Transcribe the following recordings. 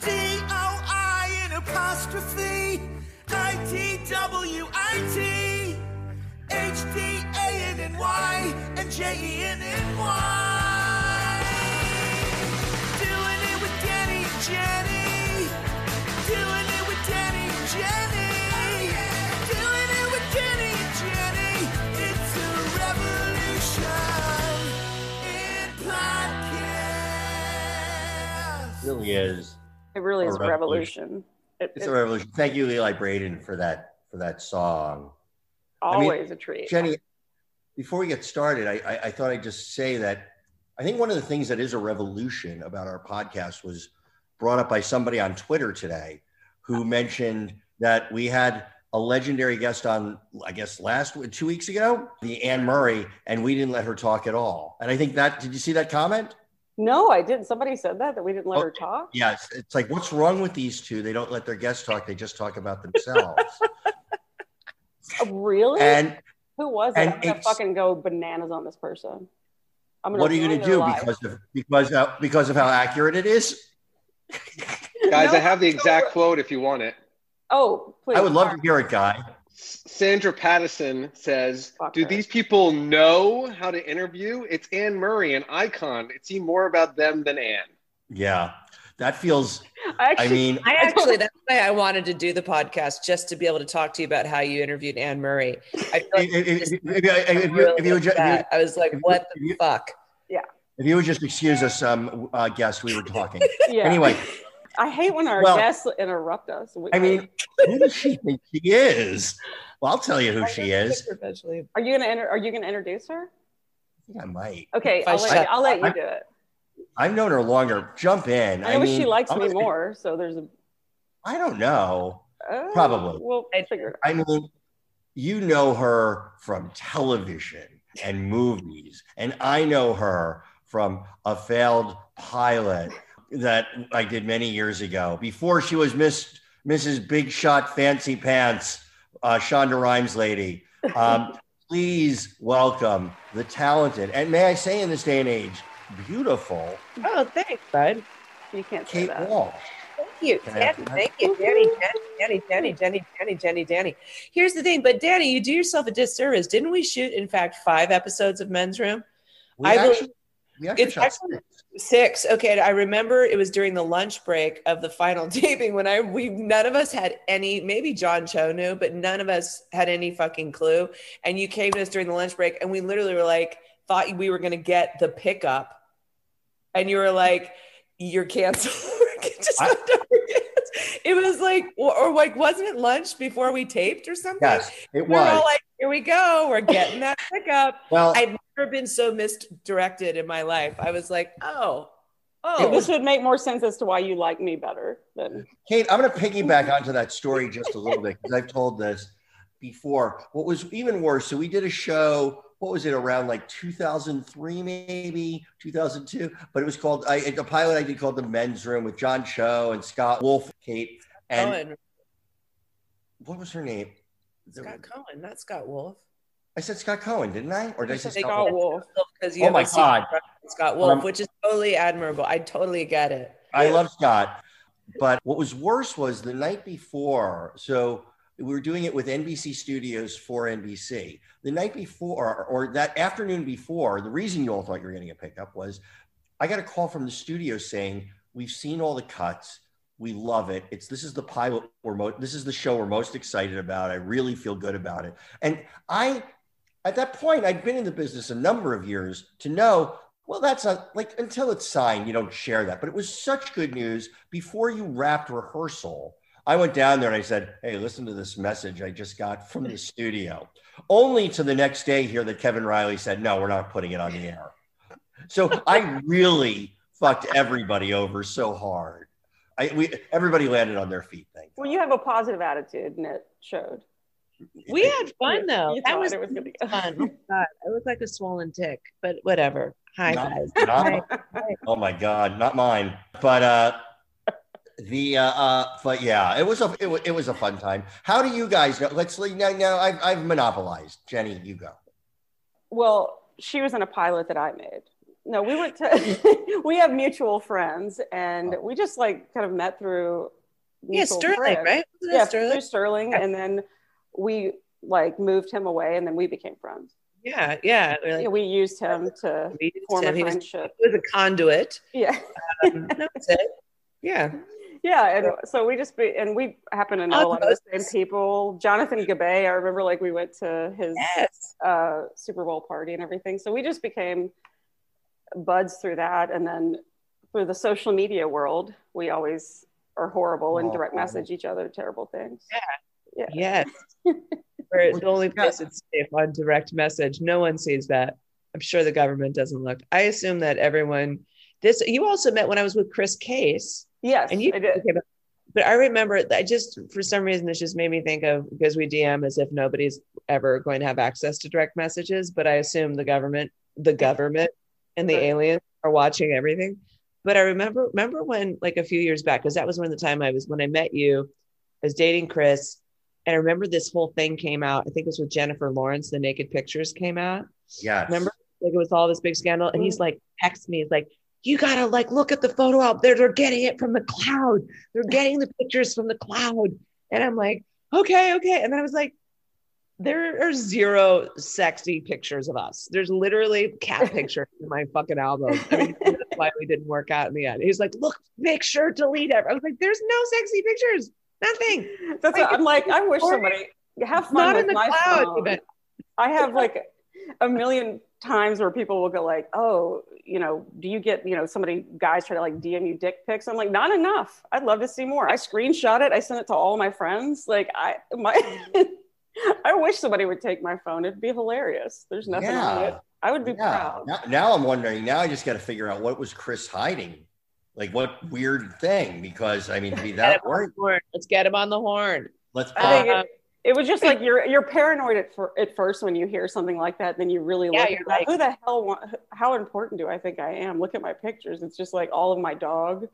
D-O-I in apostrophe I-T-W-I-T H-D-A-N-N-Y and J-E-N-N-Y Doing it with Danny and Jenny. Doing it with Danny and Jenny. Doing it with Danny and Jenny. It's a revolution in really is. It really A is a revolution. revolution. It, It's it's a revolution. Thank you, Eli Braden, for that for that song. I mean, always a treat. Jenny, before we get started, I, I, I thought I'd just say that I think one of the things that is a revolution about our podcast was brought up by somebody on Twitter today who mentioned that we had a legendary guest on, I guess, last two weeks ago, the Anne Murray, and we didn't let her talk at all. And I think that, did you see that comment? No, I didn't. Somebody said that that we didn't let Oh, her talk. Yes. It's like, what's wrong with these two? They don't let their guests talk, they just talk about themselves. Oh, really? and Who was it? I'm gonna fucking go bananas on this person. I'm gonna what are you going to do life. because of because of, because of how accurate it is? Guys, No, I have the I'm exact quote if you want it. Oh, please. I would love to hear it, guy. S- Sandra Pattison says, Fuck Do her. these people know how to interview? It's Anne Murray, an icon. It seemed more about them than Anne. Yeah, that feels. I actually, I mean, I actually, that's why I wanted to do the podcast, just to be able to talk to you about how you interviewed Anne Murray. I feel like if, if- just if- if you- if you- really if you would ju- if you- upset. I was like, if what if the you- fuck? Yeah. If you would just excuse us, um, uh, guest, we were talking. yeah. Anyway, I hate when our Well- guests interrupt us. We- I mean, who does she think she is? Well, I'll tell you who she is. Eventually. are you gonna enter, are you gonna introduce her? I think I might. Okay, I I'll let, you, I'll let you up- do it. I've known her longer. Jump in. I know mean, she likes I'm me gonna- more, so there's a I don't know. uh, Probably. We'll I- figure. I mean, you know her from television and movies, and I know her from a failed pilot that I did many years ago before she was Miss Mrs. Big Shot Fancy Pants, uh, Shonda Rhimes lady. Um, please welcome the talented and may I say in this day and age, beautiful Oh, thanks, bud. You can't say that. Walsh. Thank you. Danny, thank you. Danny, Danny, Danny, Danny, Danny, Danny, Danny. Here's the thing, but Danny, you do yourself a disservice. Didn't we shoot, in fact, five episodes of Men's Room? We I actually, we actually it's shot actually- six. Six. Okay, I remember it was during the lunch break of the final taping when I we none of us had any. Maybe John Cho knew, but none of us had any fucking clue. And you came to us during the lunch break, and we literally were like, thought we were going to get the pickup, and you were like, "You're canceled." Just I- went over it. it was like, or, or like, wasn't it lunch before we taped or something? Yes, it We were all was. like, "Here we go, we're getting that pickup." Well, I've never been so misdirected in my life. I was like, oh, oh, was- This would make more sense as to why you like me better than Kate, I'm going to piggyback onto that story just a little bit because I've told this before. What was even worse, so we did a show, what was it, around like 2003, maybe 2002, but it was called, I, a pilot I did called The Men's Room with John Cho and Scott Wolf, Kate, and Cohen, what was her name? Scott Cohen, not Scott Wolf. I said Scott Cohen, didn't I? Or did I say Scott Scott Wolf? Because you Oh my God. Scott Wolf, Um, which is totally admirable. I totally get it. I love Scott. But what was worse was the night before. So we were doing it with NBC Studios for NBC. The night before, or that afternoon before, the reason you all thought you were getting a pickup was I got a call from the studio saying, We've seen all the cuts. We love it. It's this is the pilot we're mo- this is the show we're most excited about. I really feel good about it. And I at that point, I'd been in the business a number of years to know well, that's not like until it's signed, you don't share that. But it was such good news before you wrapped rehearsal. I went down there and I said, Hey, listen to this message I just got from the studio. Only to the next day here that Kevin Reilly said, No, we're not putting it on the air. So I really fucked everybody over so hard. I, we everybody landed on their feet. Thank Well, you have a positive attitude, and it showed. We had fun though. You that was, it was gonna go. fun. Oh, God, I look like a swollen tick, but whatever. Hi Not- guys. not- Hi. Oh my God, not mine. But uh, the uh, uh, but yeah, it was a it, wa- it was a fun time. How do you guys know? Let's now. Now I've I've monopolized. Jenny, you go. Well, she was in a pilot that I made. No, we went to. we have mutual friends, and we just like kind of met through. Yeah, Sterling, friends. right? Wasn't Yeah, Sterling? through Sterling, and then we like moved him away, and then we became friends. Yeah, yeah. we're like- Yeah, we used him to used form him. a He was, friendship. he was a conduit. Yeah, Um, no, that's it. Yeah. yeah, and so we just be, and we happen to know a lot of the same people. Jonathan Gabay, I remember like we went to his Yes. uh, Super Bowl party and everything. So we just became buds through that. And then through the social media world, we always are horrible and Oh, direct horrible. message each other terrible things. Yeah. Yes. We're the only place it's safe on direct message. No one sees that. I'm sure the government doesn't look. I assume that everyone this you also met when I was with Chris Case. Yes, And you I did. but I remember I just for some reason this just made me think of because we DM as if nobody's ever going to have access to direct messages, but I assume the government, the government and the Right. aliens are watching everything. But I remember remember when like a few years back, because that was when the time I was when I met you, I was dating Chris. And I remember this whole thing came out. I think it was with Jennifer Lawrence, the naked pictures came out. Yes. Remember? Like it was all this big scandal. And he's mm-hmm. like, text me. He's like, you gotta like look at the photo out there. They're getting it from the cloud. They're getting the pictures from the cloud. And I'm like, okay, okay. And then I was like, there are zero sexy pictures of us. There's literally cat pictures in my fucking album. I mean, that's why we didn't work out in the end. He's like, look, make sure delete it. I was like, there's no sexy pictures. Nothing. That's Like, what, I'm like, I wish somebody have fun Not with in the my cloud. phone. I have like a million times where people will go like, "Oh, you know, do you get you know somebody guys try to like DM you dick pics?" I'm like, not enough. I'd love to see more. I screenshot it. I sent it to all my friends. Like I my. I wish somebody would take my phone. It'd be hilarious. There's nothing on it. Yeah. I would be Yeah. proud. Now, now I'm wondering. Now I just got to figure out what was Chris hiding. Like what weird thing? Because I mean, to be that him worried. Let's get him on the horn. Let's. I think Uh, it, it was just like you're you're paranoid at, fir- at first when you hear something like that. Then you really Yeah, look at like- who the hell want, how important do I think I am? Look at my pictures. It's just like all of my dog.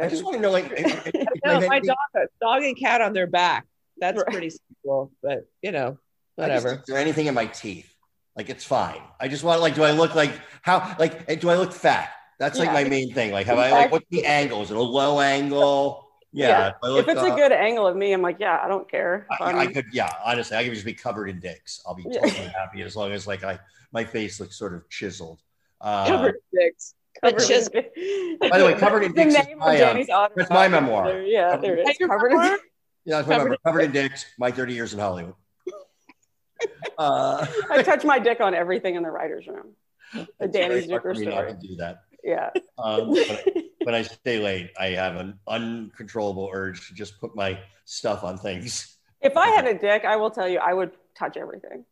I just want to know, like, if, if, if No, I've my anything- dog, dog and cat on their back. That's Right. pretty simple, but you know, I just- whatever. is there anything in my teeth? Like it's fine. I just want like, do I look like how like do I look fat? That's like Yeah. my main thing. Like, have I like what's the angle? Is it a low angle? Yeah. Yeah. if look, if it's uh, a good angle of me, I'm like, yeah, I don't care. I, I could, yeah, honestly, I could just be covered in dicks. I'll be totally happy as long as like I my face looks sort of chiseled. Uh, Covered in dicks. But covered just By the way, Covered in Dicks name my, uh, that's my memoir. There- Yeah, there it Hey, is. your Covered in memoir? yeah, that's Covered remember in covered in dicks. My thirty years in Hollywood. Uh, I touch my dick on everything in the writer's room. The it's Danny's very hard Dicker for not to do that. Yeah. Um, but when I stay late, I have an uncontrollable urge to just put my stuff on things. If I had a dick, I will tell you, I would touch everything.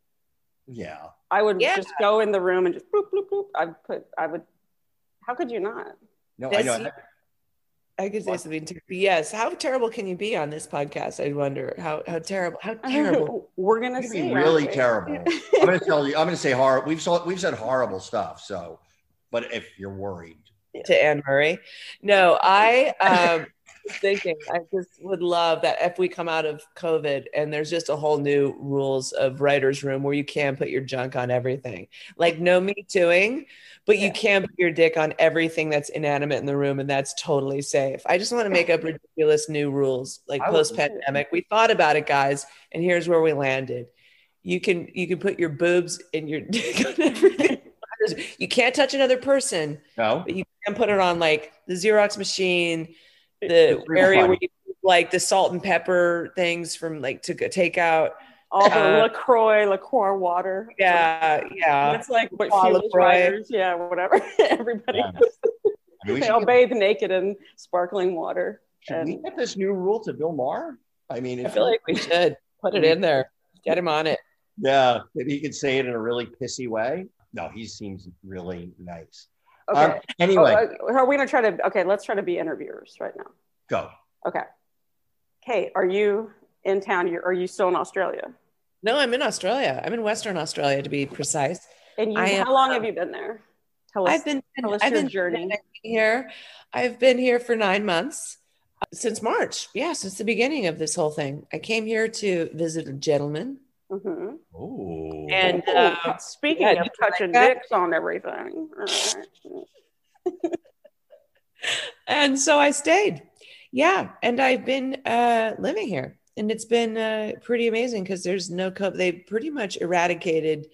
Yeah. I would Yeah. just go in the room and just bloop, bloop, bloop. I'd put, I would, how could you not? No, I know. Does I could say something. Ter- yes. How terrible can you be on this podcast? I wonder how how terrible. How terrible. We're going to It'd see. be really we? terrible. I'm going to tell you. I'm going to say horrible. We've saw, we've said horrible stuff. So, but if you're worried, to Anne Murray. No, I um was thinking I just would love that if we come out of COVID and there's just a whole new rules of writer's room where you can put your junk on everything. Like no me tooing, but you can put your dick on everything that's inanimate in the room and that's totally safe. I just want to make up ridiculous new rules like post pandemic. We thought about it, guys, and here's where we landed. You can you can put your boobs and your dick on everything. You can't touch another person no. but you can put it on like the Xerox machine, the area fun. where you like the salt and pepper things from like to take out. All the Uh, LaCroix, LaCroix water. Yeah, yeah. That's like what Paul fuels LaCroix. Yeah, whatever. Everybody, Yeah. I mean, we they should all get- bathe naked in sparkling water. Should we And- get this new rule to Bill Maher? I mean, I feel like we should put it in there. Get him on it. yeah, maybe he could say it in a really pissy way. No, he seems really nice. Okay. Um, anyway, Oh, uh, are we going to try to, okay, let's try to be interviewers right now. Go. Okay. Kate, are you in town? You're, you still in Australia? No, I'm in Australia. I'm in Western Australia to be precise. And you, I am- how long have you been there? Tell us. I've been tell us I've your been journey. here. I've been here for nine months uh, since March. Yeah, since the beginning of this whole thing. I came here to visit a gentleman, Mhm. Oh. and Ooh, uh, speaking yeah, of did you like touching that? dicks on everything. All right. and so I stayed. Yeah, and I've been uh, living here, and it's been uh, pretty amazing because there's no COVID. They pretty much eradicated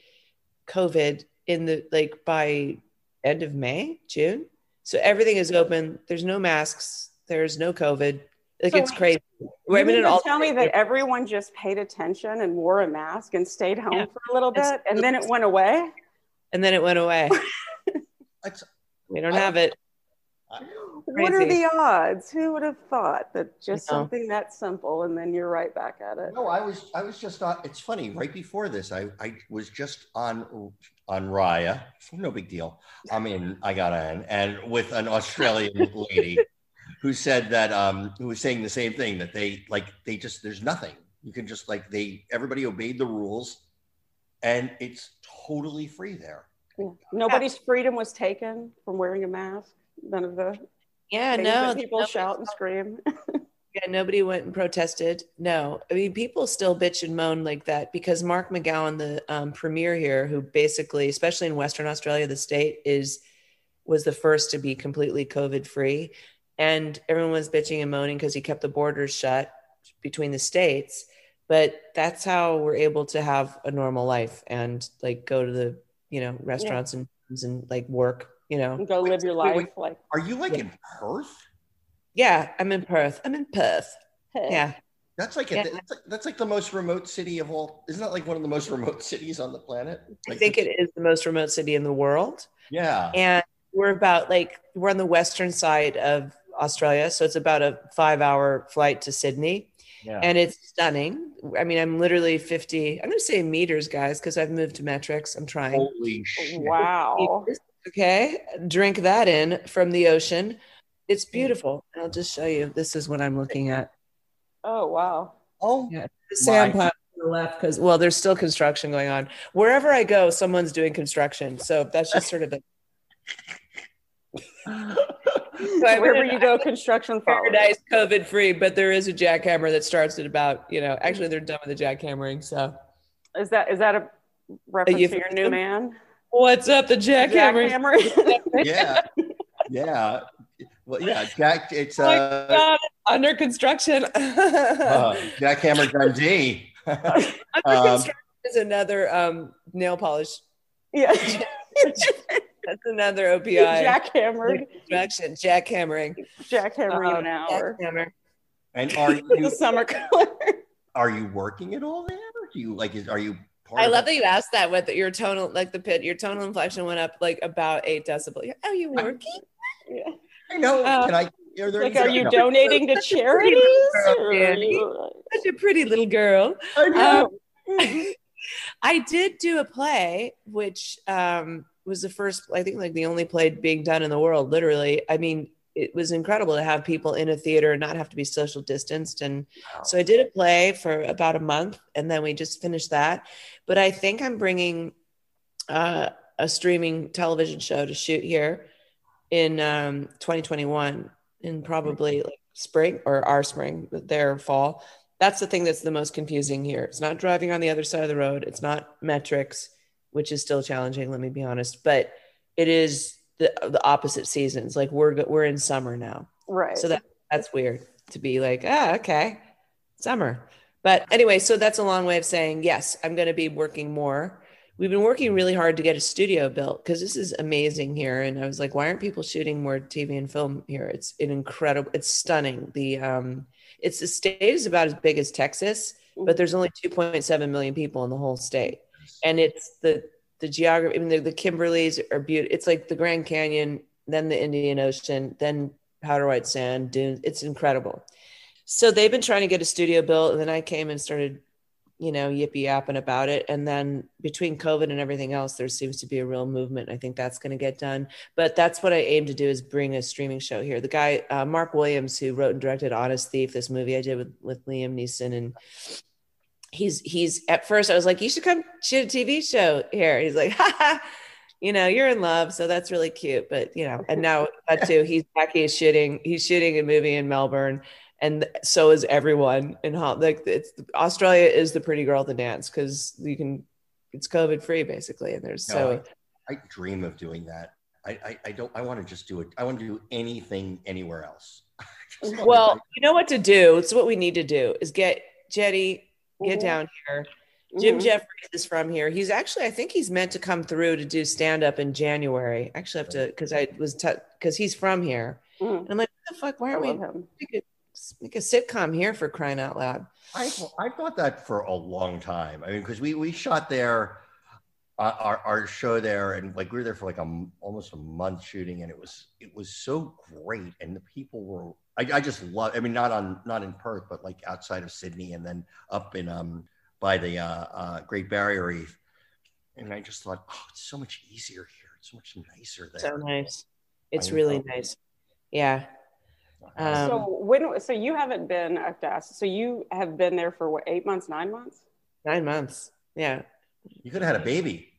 COVID in the like by end of May, June. So everything is open. There's no masks. There's no COVID. Like So it's crazy. You I mean, mean it to all tell me that everyone just paid attention and wore a mask and stayed home Yeah. for a little It's- bit, and then it went away. and then it went away. We don't I- have it. What are the odds? Who would have thought that just I know. something that simple, and then you're right back at it? No, I was I was just on. It's funny. Right before this, I I was just on on Raya. No big deal. I mean, I got on and with an Australian lady who said that um who was saying the same thing that they like they just there's nothing. You can just like they everybody obeyed the rules, and it's totally free there. Nobody's freedom was taken from wearing a mask. None of the Yeah, no. people nobody- shout and scream. Yeah, nobody went and protested. No, I mean, people still bitch and moan like that because Mark McGowan, the um, premier here, who basically, especially in Western Australia, the state is was the first to be completely COVID free, and everyone was bitching and moaning because he kept the borders shut between the states. But that's how we're able to have a normal life and like go to the you know restaurants and and like work. You know, and go live your life wait. like Are you like Yeah. in Perth? yeah. I'm in Perth. I'm in Perth. hey. Yeah. That's like, a, Yeah. that's like that's like the most remote city of all. Isn't that like one of the most remote cities on the planet? I think it is the most remote city in the world. Yeah. and we're about like we're on the western side of Australia, so it's about a five-hour flight to Sydney, Yeah. and it's stunning. I mean, I'm literally 50. I'm going to say meters, guys, because I've moved to metrics. I'm trying. Holy shit. Wow. Meters, Okay, drink that in from the ocean. It's beautiful. I'll just show you. This is what I'm looking at. Oh wow. Oh, Yeah. The sand pile to the left, because well, there's still construction going on. Wherever I go, someone's doing construction. So that's just sort of a So I'm Wherever you go, construction follows. paradise COVID free, but there is a jackhammer that starts at about, you know, actually they're done with the jackhammering. So Is that is that a reference to your new euphemism? man? what's up, the jackhammering? Jackhammer? yeah. Yeah. Well, yeah. Jack, it's Oh uh, God, under construction. uh Jackhammer Dundee. under um, construction is another um, nail polish. yeah. That's another OPI. Jackhammered. Construction, jackhammering. Jackhammering Um, an hour. jackhammer. And are you the you summer color. are you working at all there? Do you like? Is, are you? Part I of love it? that you asked that with your tonal, like the pit, your tonal inflection went up like about eight decibel. You're, Oh, you working? Yeah. I know. Uh, Can I? Are there Like, any- are you no. donating to charities? or you- Such a pretty little girl. I know. I did do a play, which um, was the first, I think, like the only play being done in the world. Literally, I mean, it was incredible to have people in a theater and not have to be social distanced. And so I did a play for about a month, and then we just finished that. But I think I'm bringing uh, a streaming television show to shoot here in um, 2021, in probably like spring or our spring, their fall that's the thing that's the most confusing here. It's not driving on the other side of the road. It's not metrics, which is still challenging. Let me be honest, but it is the the opposite seasons. Like we're we're in summer now, Right. so that that's weird to be like, ah, okay, summer. But anyway, so that's a long way of saying yes. I'm going to be working more. We've been working really hard to get a studio built because this is amazing here. And I was like, why aren't people shooting more TV and film here? It's an incredible. It's stunning. The um, it's the state is about as big as Texas, but there's only 2.7 million people in the whole state, and it's the the geography. I mean, the, the Kimberleys are beautiful. It's like the Grand Canyon, then the Indian Ocean, then powder white sand dunes. It's incredible. So they've been trying to get a studio built, and then I came and started you know, yippee yapping about it. And then between COVID and everything else, there seems to be a real movement. I think that's going to get done. But that's what I aim to do is bring a streaming show here. The guy, uh, Mark Williams, who wrote and directed Honest Thief, this movie I did with, with Liam Neeson and he's he's at first I was like, you should come shoot a TV show here. He's like, ha, ha, you know, you're in love, so that's really cute. But you know, and now that too, he's back. He's shooting. He's shooting a movie in Melbourne, and so is everyone in Hong. Like it's Australia is the pretty girl to dance because you can. It's COVID free basically, and there's No, so I, I dream of doing that. I, I, I don't. I want to just do it. I want to do anything anywhere else. Well, you know what to do. It's what we need to do is get Jetty get Mhm. down here. Jim Mhm. Jefferies is from here. He's actually, I think he's meant to come through to do stand up in January. Actually, I have to because I was because he's from here. Mhm. And I'm like, what the fuck? Why aren't we him. make a, make a sitcom here for crying out loud? I I thought that for a long time. I mean, because we we shot there, uh, our our show there, and like we were there for like a m- almost a month shooting, and it was it was so great, and the people were. I, I just love. I mean, not on not in Perth, but like outside of Sydney, and then up in um by the uh, uh, Great Barrier Reef, and I just thought, oh, it's so much easier here. It's so much nicer there. So nice. It's I really know. nice. Yeah. Um, so when so you haven't been I have to ask, so you have been there for what eight months, nine months? nine months. Yeah. you could have had a baby.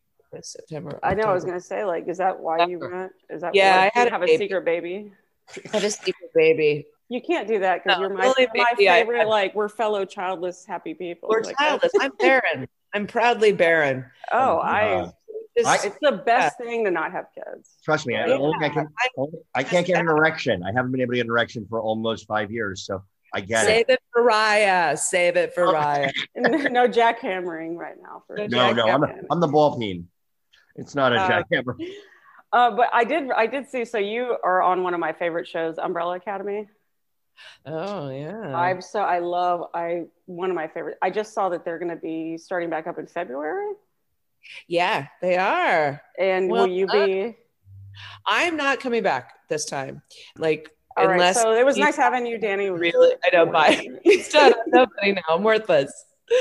September. I know I was gonna say, like, is that why you went? Is that Yeah, why I you had a have a secret baby? I just keep a baby. You can't do that because No, you're my, only my baby I favorite. like we're fellow childless, happy people. We're Like, childless. I'm barren. I'm proudly barren. Oh, Uh, I. Just- It's the best thing to not have kids. Trust me, I, Yeah. only I, can, I can't get an erection. I haven't been able to get an erection for almost five years, so I get it. Save it for Raya. Save it for Raya. no jackhammering right now. For No No, no, I'm, jackhammering. I'm the ball peen. It's not a Uh, jackhammer. Uh, but I did, I did see. So you are on one of my favorite shows, Umbrella Academy. Oh yeah. I'm so I love I one of my favorite. I just saw that they're going to be starting back up in February. yeah, they are. And Well, will you be? I'm not coming back this time. Like All right. unless So it was nice having you, Danny. really I don't buy it's done. I'm nobody now. I'm worthless.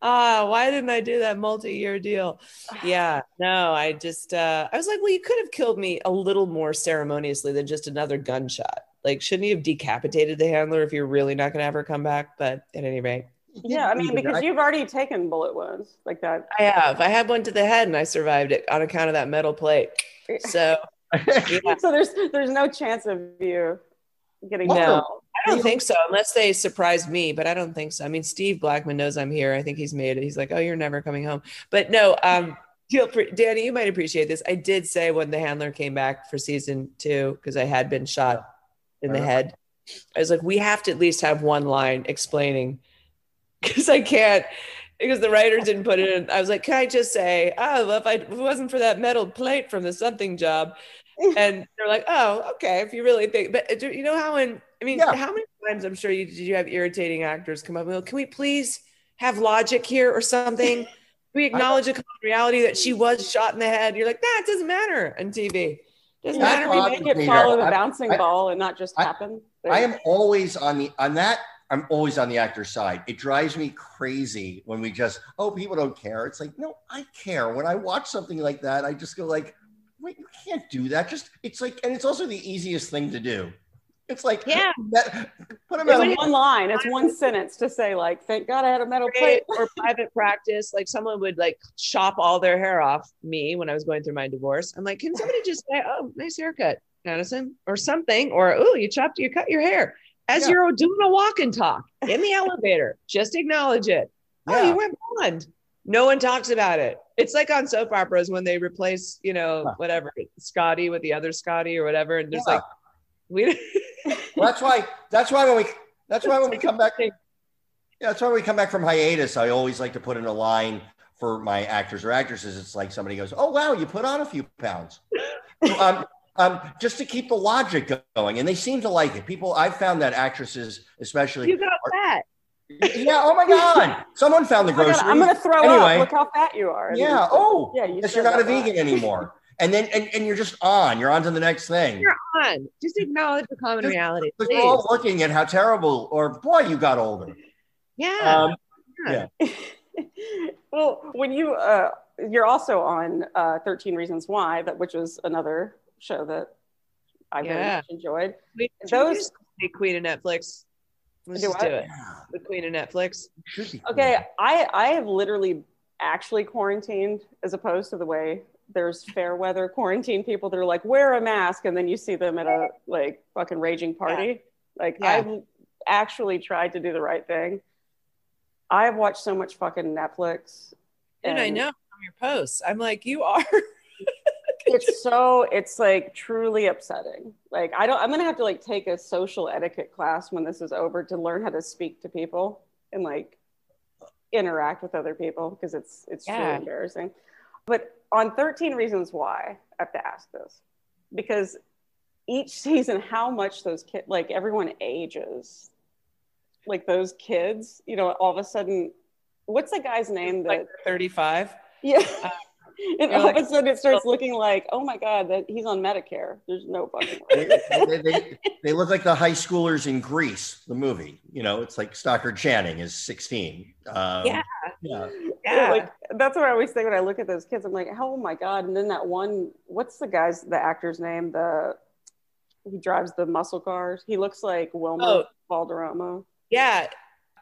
Ah, why didn't I do that multi-year deal? Yeah, no, I just uh I was like, well, you could have killed me a little more ceremoniously than just another gunshot. Like, shouldn't you have decapitated the handler if you're really not gonna have her come back? But at any rate, Yeah, I mean, because you've already taken bullet wounds like that. I have. I had one to the head and I survived it on account of that metal plate. So yeah. So there's there's no chance of you getting No, I don't think so, unless they surprise me. But I don't think so. I mean, Steve Blackman knows I'm here. I think he's made it. He's like, "Oh, you're never coming home." But no, um, free, Danny. You might appreciate this. I did say when the handler came back for season two because I had been shot in the Uh-huh. head. I was like, we have to at least have one line explaining because I can't. Because the writers didn't put it in. I was like, can I just say, oh, well, if, I, if it wasn't for that metal plate from the something job, and they're like, oh, okay, if you really think, but uh, you know how in, I mean, Yeah. how many times I'm sure you did you have irritating actors come up and go, can we please have logic here or something? We acknowledge a common reality that she was shot in the head? You're like, nah, doesn't matter on TV. Doesn't That matter. we make it follow the bouncing I- ball and not just I- happen. I am always on the on that. I'm always on the actor's side. It drives me crazy when we just oh people don't care. It's like no, I care. When I watch something like that, I just go like, wait, you can't do that. Just it's like, and it's also the easiest thing to do. It's like Yeah. that, put a It's one line. It's one sentence to say like, "Thank God I had a metal plate." or private practice, like someone would like chop all their hair off me when I was going through my divorce. I'm like, can somebody just say, "Oh, nice haircut, Madison," or something, or "Oh, you chopped, you cut your hair," as Yeah. you're doing a walk and talk in the elevator. Just acknowledge it. Oh, you went blonde. No one talks about it. It's like on soap operas when they replace, you know, Yeah. whatever Scotty with the other Scotty or whatever, and there's Yeah. like, we. Well, that's why. That's why when we. That's why when we come back. Yeah, that's why when we come back from hiatus. I always like to put in a line for my actors or actresses. It's like somebody goes, "Oh wow, you put on a few pounds," um, um, just to keep the logic going, and they seem to like it. People, I've found that actresses, especially, you got fat. yeah. Oh my God, someone found the Oh my God, grocery. I'm gonna throw Anyway. up. Look how fat you are. Yeah. Oh, yeah. You yes, you're not a that vegan anymore, and then and, and you're just on. You're on to the next thing. You're on. Just acknowledge the common Just- reality. Because we're all looking at how terrible, or boy, you got older. Yeah. Um, yeah. well, when you uh, you're also on uh, Thirteen Reasons Why, that which was another show that I very Yeah. much enjoyed. Wait, Those- those queen of Netflix. Let's Do just do it. The queen of Netflix. Okay, I I have literally actually quarantined as opposed to the way there's fair weather quarantine people that are like wear a mask and then you see them at a like fucking raging party. Like Yeah. I've actually tried to do the right thing. I've watched so much fucking Netflix. And I know from your posts. I'm like, you are. it's so it's like truly upsetting. Like I don't I'm gonna have to like take a social etiquette class when this is over to learn how to speak to people and like interact with other people because it's it's truly embarrassing. But on 13 reasons why, I have to ask this. Because each season, how much those kids like everyone ages. Like those kids, you know, all of a sudden, what's the guy's name that like 35. yeah. Uh, and all like- of a sudden it starts looking like, oh my God, that he's on Medicare. There's no fucking they, way. they- they- they look like the high schoolers in Grease, the movie. You know, it's like Stockard Channing is 16. Um, Yeah. Yeah. Yeah. Like that's what I always think when I look at those kids. I'm like, oh my God. And then that one, what's the guy's the actor's name? The he drives the muscle cars. He looks like Wilmer Oh. Valderrama. yeah.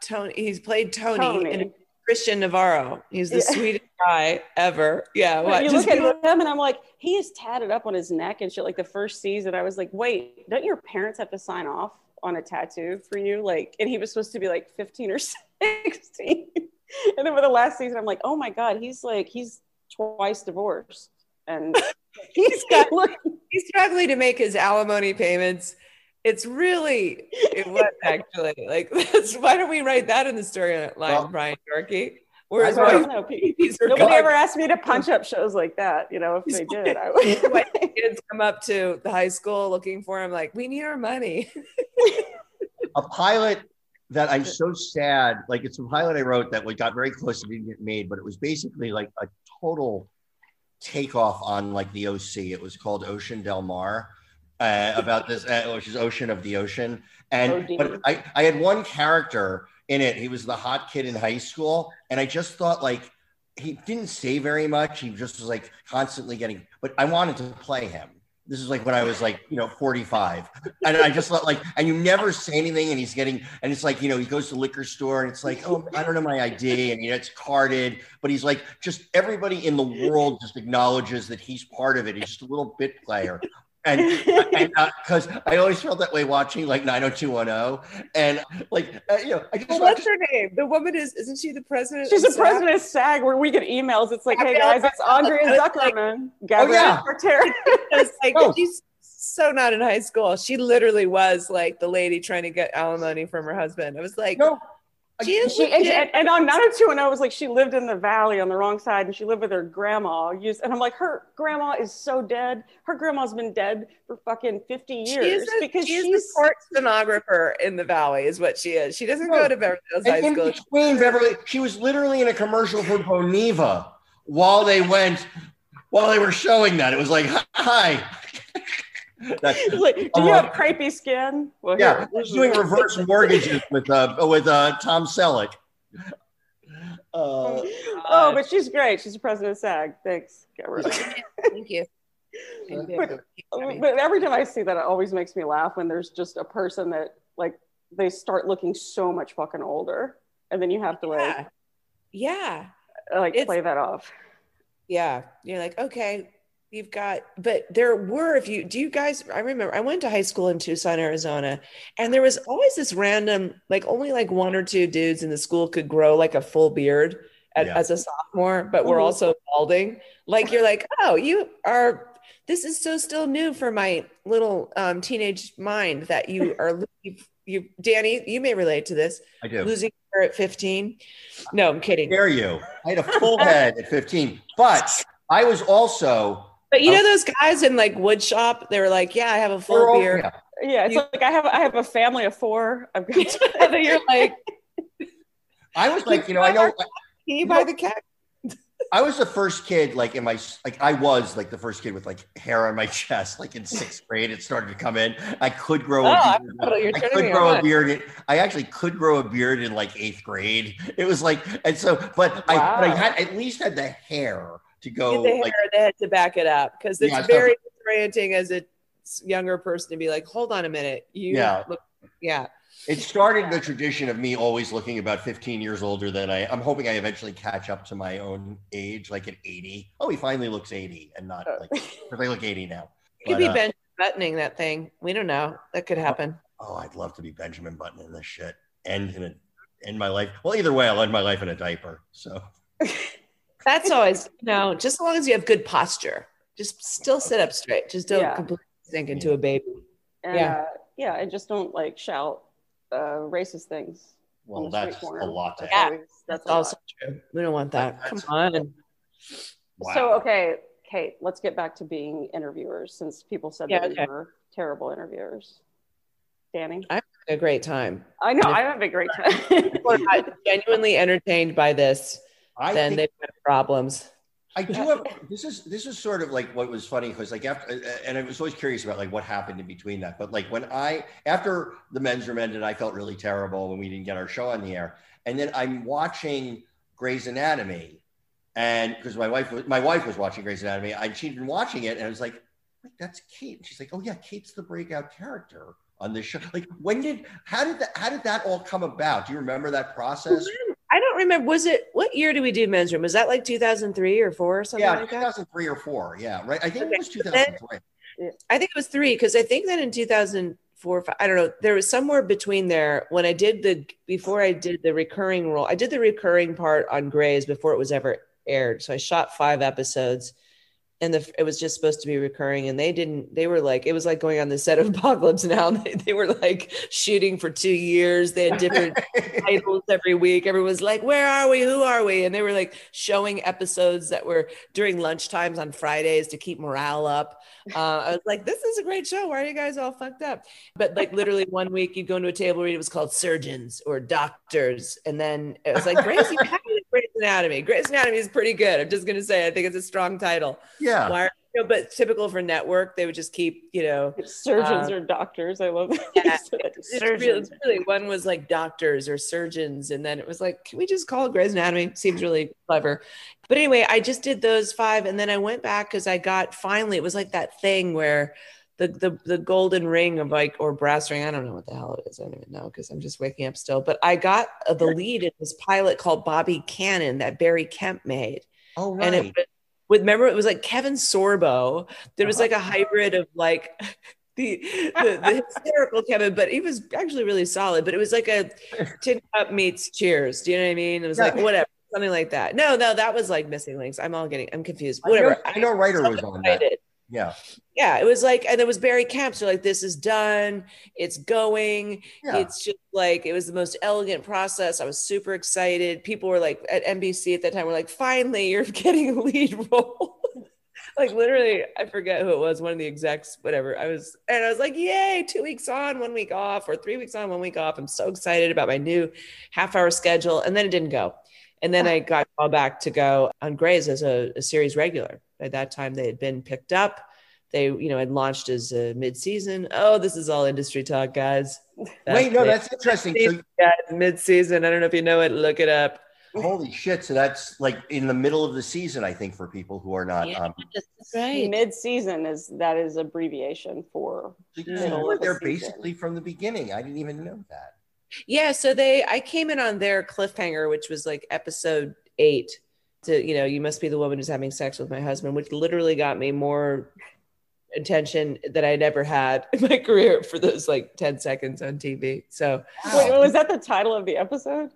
Tony. He's played Tony, Tony. and Christian Navarro. He's the Yeah. sweetest guy ever. Yeah. What? you look at people- him and I'm like, he is tatted up on his neck and shit. Like the first season, I was like, wait, don't your parents have to sign off on a tattoo for you? Like, and he was supposed to be like 15 or 16. and then for the last season, I'm like, oh my God, he's like, he's twice divorced. And he's got he's struggling to make his alimony payments. It's really it was actually like that's why don't we write that in the storyline, Well, Brian Yorkey? I don't know. Pe- babies are Nobody gone. ever asked me to punch up shows like that. You know, if they did, I would. white kids come up to the high school looking for him, like, we need our money. a pilot that I'm so sad. Like it's a pilot I wrote that we got very close to being made, but it was basically like a total takeoff on like the OC. It was called Ocean Del Mar. Uh, about this, uh, which is Ocean of the Ocean, and OD. but I, I had one character in it. He was the hot kid in high school, and I just thought like he didn't say very much. He just was like constantly getting, but I wanted to play him. This is like when I was like, you know, 45. And I just like, and you never say anything. And he's getting, and it's like, you know, he goes to liquor store and it's like, oh, I don't know my ID. And, you know, it's carded, but he's like, just everybody in the world just acknowledges that he's part of it. He's just a little bit player. And because I always felt that way watching like 90210. And like, uh, you know, I just Well, watched what's her name? The woman is, isn't she the president? She's of the SAG? president of SAG, where we get emails. It's like, hey guys, it's Andrea I was like- Zuckerman, Gabrielle yeah. It's like, Oh. she's so not in high school. She literally was like the lady trying to get alimony from her husband. I was like, no. She is She, and, and, and on 90210, it was like she lived in the valley on the wrong side and she lived with her grandma. Used, and I'm like, her grandma is so dead. Her grandma's been dead for fucking 50 years She a, because she is she's a court stenographer in the valley, is what she is. She doesn't go to Beverly Hills High And in School. between Beverly, she was literally in a commercial for Boniva while they went, while they were showing that. It was like, hi. That's, like, do Oh, you have crepey skin? Well, yeah, here, she's doing reverse mortgages with uh with uh Tom Selleck. Uh, Oh, but she's great. She's the president of SAG. Thanks, Gabrielle. Thank you. But, but every time I see that, it always makes me laugh when there's just a person that like they start looking so much fucking older, and then you have to like yeah. Yeah. like It's- play that off. Yeah. You're like, okay, you've got, but there were, if you, do you guys, I remember I went to high school in Tucson, Arizona, and there was always this random, like only like one or two dudes in the school could grow like a full beard at, Yeah. as a sophomore, but we're Mhm. also balding. Like you're like, oh, you are, this is so still new for my little um, teenage mind that you are, you, you, Danny, you may relate to this, I do. losing hair at 15. No, I'm kidding. Dare you? I had a full head at 15, but I was also But you Oh. know those guys in like wood shop? They were like, "Yeah, I have a full all- beard." yeah. Yeah, it's You- like I have I have a family of four. I've got and then you're like, I was like, you know, I know "Can you buy the cat?" I was the first kid, like in my like I was like the first kid with like hair on my chest, like in sixth grade. It started to come in. I could grow Oh, a I beard. thought I could grow a on. beard. in- I actually could grow a beard in like eighth grade. It was like, and so, but I, but I had at least had the hair to go the hair, like they had to back it up because it's Yeah, very disorienting as a younger person to be like, hold on a minute, you Yeah. look, yeah. It started the tradition of me always looking about 15 years older than I. I'm hoping I eventually catch up to my own age, like at 80. Oh, he finally looks 80 and not like because I look 80 now. You could be uh, bench buttoning that thing. We don't know. That could happen. Oh, I'd love to be Benjamin buttoning this shit. End in a end my life. Well, either way, I'll end my life in a diaper. So That's always, you know, just as long as you have good posture, just still sit up straight. Just don't Yeah. completely sink into a baby. And, Yeah. uh, yeah, and just don't like shout uh, racist things. well, on the street that's a lot to That's Yeah. have. That's a lot. also true. We don't want that. Come That's- on. Wow. So okay, Kate, let's get back to being interviewers since people said Yeah, that okay. we were terrible interviewers. Danny, I'm having A great time. I know I have a great time. People are genuinely entertained by this, I then they've got problems. I do have this is this is sort of like what was funny because like after and I was always curious about like what happened in between that. But like when I after the men's room ended, I felt really terrible when we didn't get our show on the air. And then I'm watching Grey's Anatomy, and because my wife was my wife was watching Grey's Anatomy, and she'd been watching it, and I was like, "Wait, that's Kate. And she's like, oh yeah, Kate's the breakout character on this show. Like when did how did that how did that all come about? Do you remember that process? I don't remember. Was it what year did we do men's room? Was that like 2003 or four or something Yeah, like that? 2003 or four. Yeah, right. I think Okay, it was but then- 2003. I think it was three because I think that in 2004, five, I don't know, there was somewhere between there when I did the before I did the recurring role. I did the recurring part on Grey's before it was ever aired. So I shot five episodes, and the it was just supposed to be recurring, and they didn't. They were like it was like going on the set of Apocalypse Now. They, they were like shooting for two years. They had different titles every week. Everyone was like, "Where are we? Who are we?" And they were like showing episodes that were during lunch times on Fridays to keep morale up. Uh, I was like, "This is a great show. Why are you guys all fucked up?" But like literally one week, you'd go into a table read. It was called Surgeons or Doctors, and then it was like Grey's Anatomy. Grey's Anatomy. Grey's Anatomy is pretty good. I'm just gonna say, I think it's a strong title. Yeah. Why? You know, but typical for network, they would just keep, you know, Surgeons Uh, or doctors. I love that. yeah, Like, it's really, it's really one was like doctors or surgeons, and then it was like, can we just call it Grey's Anatomy? Seems really clever. But anyway, I just did those five, and then I went back because I got finally it was like that thing where the the the golden ring of like or brass ring. I don't know what the hell it is. I don't even know because I'm just waking up still. But I got uh, the lead in this pilot called Bobby Cannon that Barry Kemp made Oh, and right. it was with remember it was like Kevin Sorbo. There was Uh-huh. like a hybrid of like the, the the hysterical Kevin, but he was actually really solid. But it was like a tin cup meets Cheers. Do you know what I mean? It was like whatever, something like that. No, no, that was like missing links. I'm all getting, I'm confused. I know- Whatever. I know Ryder was on that. Yeah. Yeah, it was like, and there was Barry Kemp. So like, this is done. It's going. Yeah. It's just like it was the most elegant process. I was super excited. People were like at NBC at that time were like, finally, you're getting a lead role. like literally, I forget who it was, one of the execs, whatever. I was, and I was like, yay, two weeks on, one week off, or three weeks on, one week off. I'm so excited about my new half hour schedule. And then it didn't go. And then I got called back to go on Grey's as a, a series regular. By that time, they had been picked up. They, you know, had launched as a mid-season. Oh, this is all industry talk, guys. Wait, no, it. that's interesting. So, yeah, mid-season. I don't know if you know it. Look it up. holy shit! So that's like in the middle of the season, I think, for people who are not. Yeah. Um, right. Mid-season is that is abbreviation for so you Middle were of the basically from the beginning. I didn't even know that. Yeah, so they I came in on their cliffhanger, which was like episode eight. To you know, you must be the woman who's having sex with my husband, which literally got me more attention that I never had in my career for those like 10 seconds on TV. So Wait, was that the title of the episode?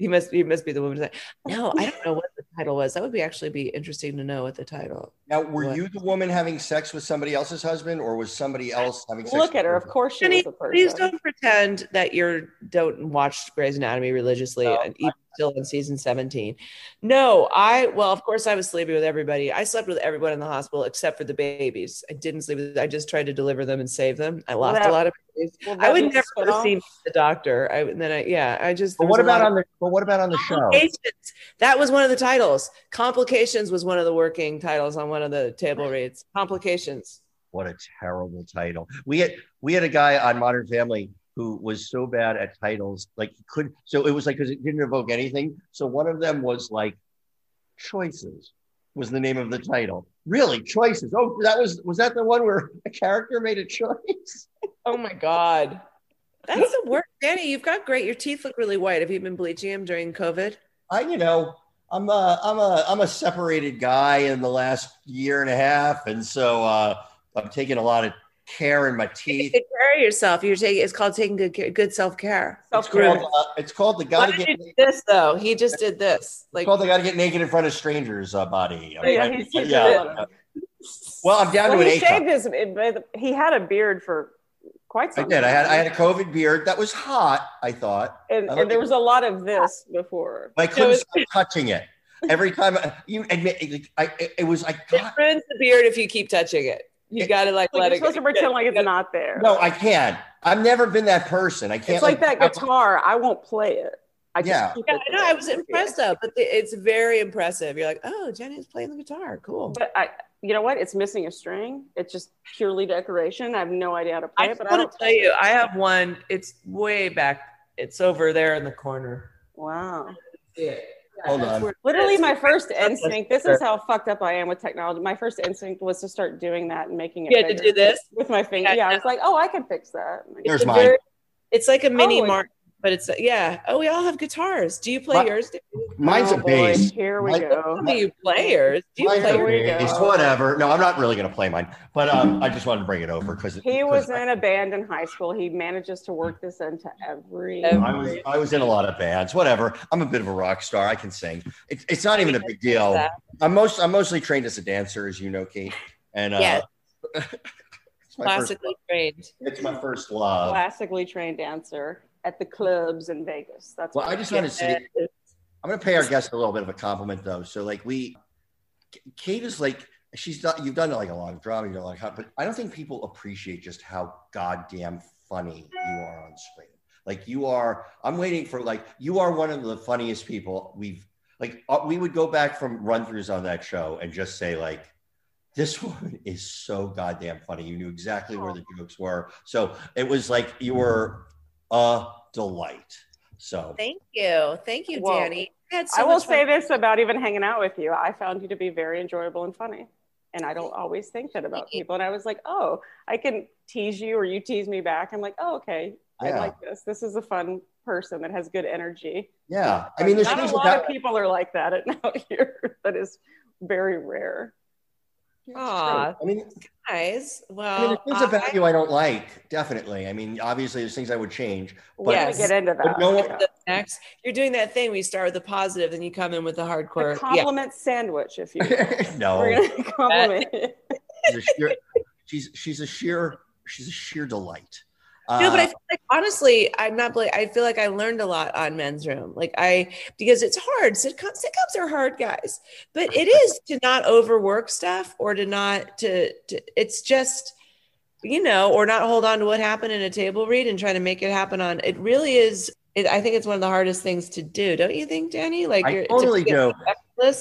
He must he must be the woman. who's like- No, I don't know what the title was. That would be actually be interesting to know what the title. Now, were What? you the woman having sex with somebody else's husband, or was somebody else having sex? Look with at her. your Of course, she Jenny, was a person. please don't pretend that you're don't watch Grey's Anatomy religiously. No, and even still in season 17. No, I well, of course I was sleeping with everybody. I slept with everyone in the hospital except for the babies. I didn't sleep with I just tried to deliver them and save them. I lost that- a lot of babies. Will I would be never spin have seen the doctor. I and then I yeah, I just But what was a lot about on the? But what about on the show? Complications. That was one of the titles. Complications was one of the working titles on one of the table reads. Complications. What a terrible title. We had we had a guy on Modern Family who was so bad at titles, like he couldn't. So it was like because it didn't evoke anything. So one of them was like choices was the name of the title. Really, choices. Oh, that was was that the one where a character made a choice? Oh my god. That's the worst. Danny, you've got great. Your teeth look really white. Have you been bleaching them during COVID? I, you know, I'm a I'm a I'm a separated guy in the last year and a half, and so uh, I'm taking a lot of care in my teeth. Take care of yourself. You're taking. It's called taking good care, good self care. It's Self-care. called, uh, it's called the Why gotta did get. you do this though? He just did this. Like It's called the gotta get naked in front of strangers, uh, body. I'm Yeah, trying- he's- he's yeah. Well, I'm down Well, to an he eight. shaved his. it- He had a beard for quite I some. did. I had I had a COVID beard that was hot. I thought, and, I and there was a lot of this before. but I couldn't it's- stop touching it. Every time I, you admit, like, I it, it was I it got ruins the beard if you keep touching it. You eh, It- got to like Like let you're it. supposed to pretend like it's not there. no, I can't. I've never been that person. I can't. it's like that guitar. I won't play it. I just Yeah. keep Yeah, it I know. I was impressed though, but the, it's very impressive. You're like, oh, Jenny's playing the guitar. Cool. But I, you know what? It's missing a string. It's just purely decoration. I have no idea how to play I it, but I want to tell you, I have one. It's way back. It's over there in the corner. Wow. Yeah. Hold on. Literally, my first instinct. This is how fucked up I am with technology. My first instinct was to start doing that and making it You had to do this. with my finger. Yeah, Yeah, I was like, oh, I can fix that. There's It's mine. very- it's like a mini Oh, mark, but it's yeah. Oh, we all have guitars. Do you play My- yours? Dave? Mine's Oh, a boy, bass. Here we My- go. Do you play yours? Do you Mine's play a Here we yours? bass. Whatever. No, I'm not really gonna play mine. But um, I just wanted to bring it over because He was in a band in high school. He manages to work this into every. Every- I was I was in a lot of bands. Whatever. I'm a bit of a rock star. I can sing. It, it's not even a big deal. I'm most I'm mostly trained as a dancer, as you know, Kate. And uh, Yes. it's my first. Classically trained. It's my first love. classically trained dancer at the clubs in Vegas. That's Well, what I just want to say I'm going to pay our guests a little bit of a compliment, though. So, like, we, Kate is like, she's done, you've done like a lot of drama, you've done like, but I don't think people appreciate just how goddamn funny you are on screen. Like, you are, I'm waiting for, like, you are one of the funniest people we've, like, uh, we would go back from run throughs on that show and just say, like, this woman is so goddamn funny. You knew exactly where the jokes were. So it was like you were a delight. So Thank you. Thank you, Whoa. Danny. I, so I will much fun. say this about even hanging out with you. I found you to be very enjoyable and funny. And I don't always think that about people. And I was like, oh, I can tease you or you tease me back. I'm like, oh, okay. I like this. This is a fun person that has good energy. yeah, I mean, there's Not a lot about of people are like that at out here. That is very rare. Aw, I mean, guys. I Well, mean, there's things about I- you I don't like. Definitely. I mean, obviously, there's things I would change. But Yes. get into But that. no one- Yeah. next, you're doing that thing. We start with the positive, then you come in with the hardcore. A compliment sandwich, if you will. no, We're gonna compliment. she's a sheer, she's she's a sheer she's a sheer delight. No, but I Uh, feel like honestly, I'm not. bla- I feel like I learned a lot on Men's Room. Like I, because it's hard. Sitcoms, sitcoms are hard, guys. But it is to not overwork stuff or to not to. to it's just, you know, or not hold on to what happened in a table read and try to make it happen on. It really is. It, I think it's one of the hardest things to do. Don't you think, Danny? Like I you're totally to, do.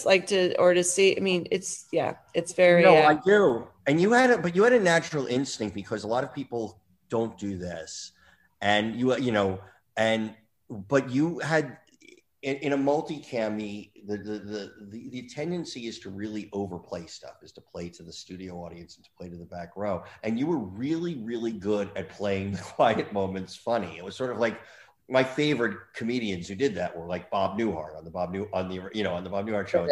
Like to or to see. I mean, it's yeah, it's very. No, uh, I do. And you had a, but you had a natural instinct because a lot of people don't do this, and you, you know, and but you had in, in a multicam the the, the the the the tendency is to really overplay stuff, is to play to the studio audience and to play to the back row, and you were really really good at playing the quiet moments funny. It was sort of like my favorite comedians who did that were like Bob Newhart on the Bob New on the you know on the Bob Newhart show.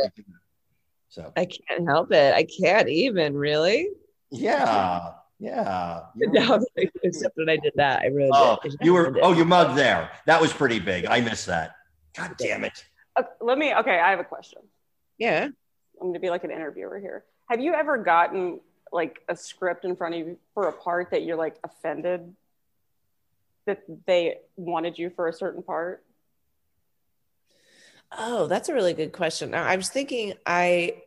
So I can't help it. I can't even really. yeah, yeah. You were- No, except when I did that, I really. oh, it. you were oh you mugged there. That was pretty big. I missed that. God damn it. Uh, let me. Okay, I have a question. yeah. I'm going to be like an interviewer here. Have you ever gotten like a script in front of you for a part that you're like offended that they wanted you for a certain part? Oh, that's a really good question. Now, I was thinking I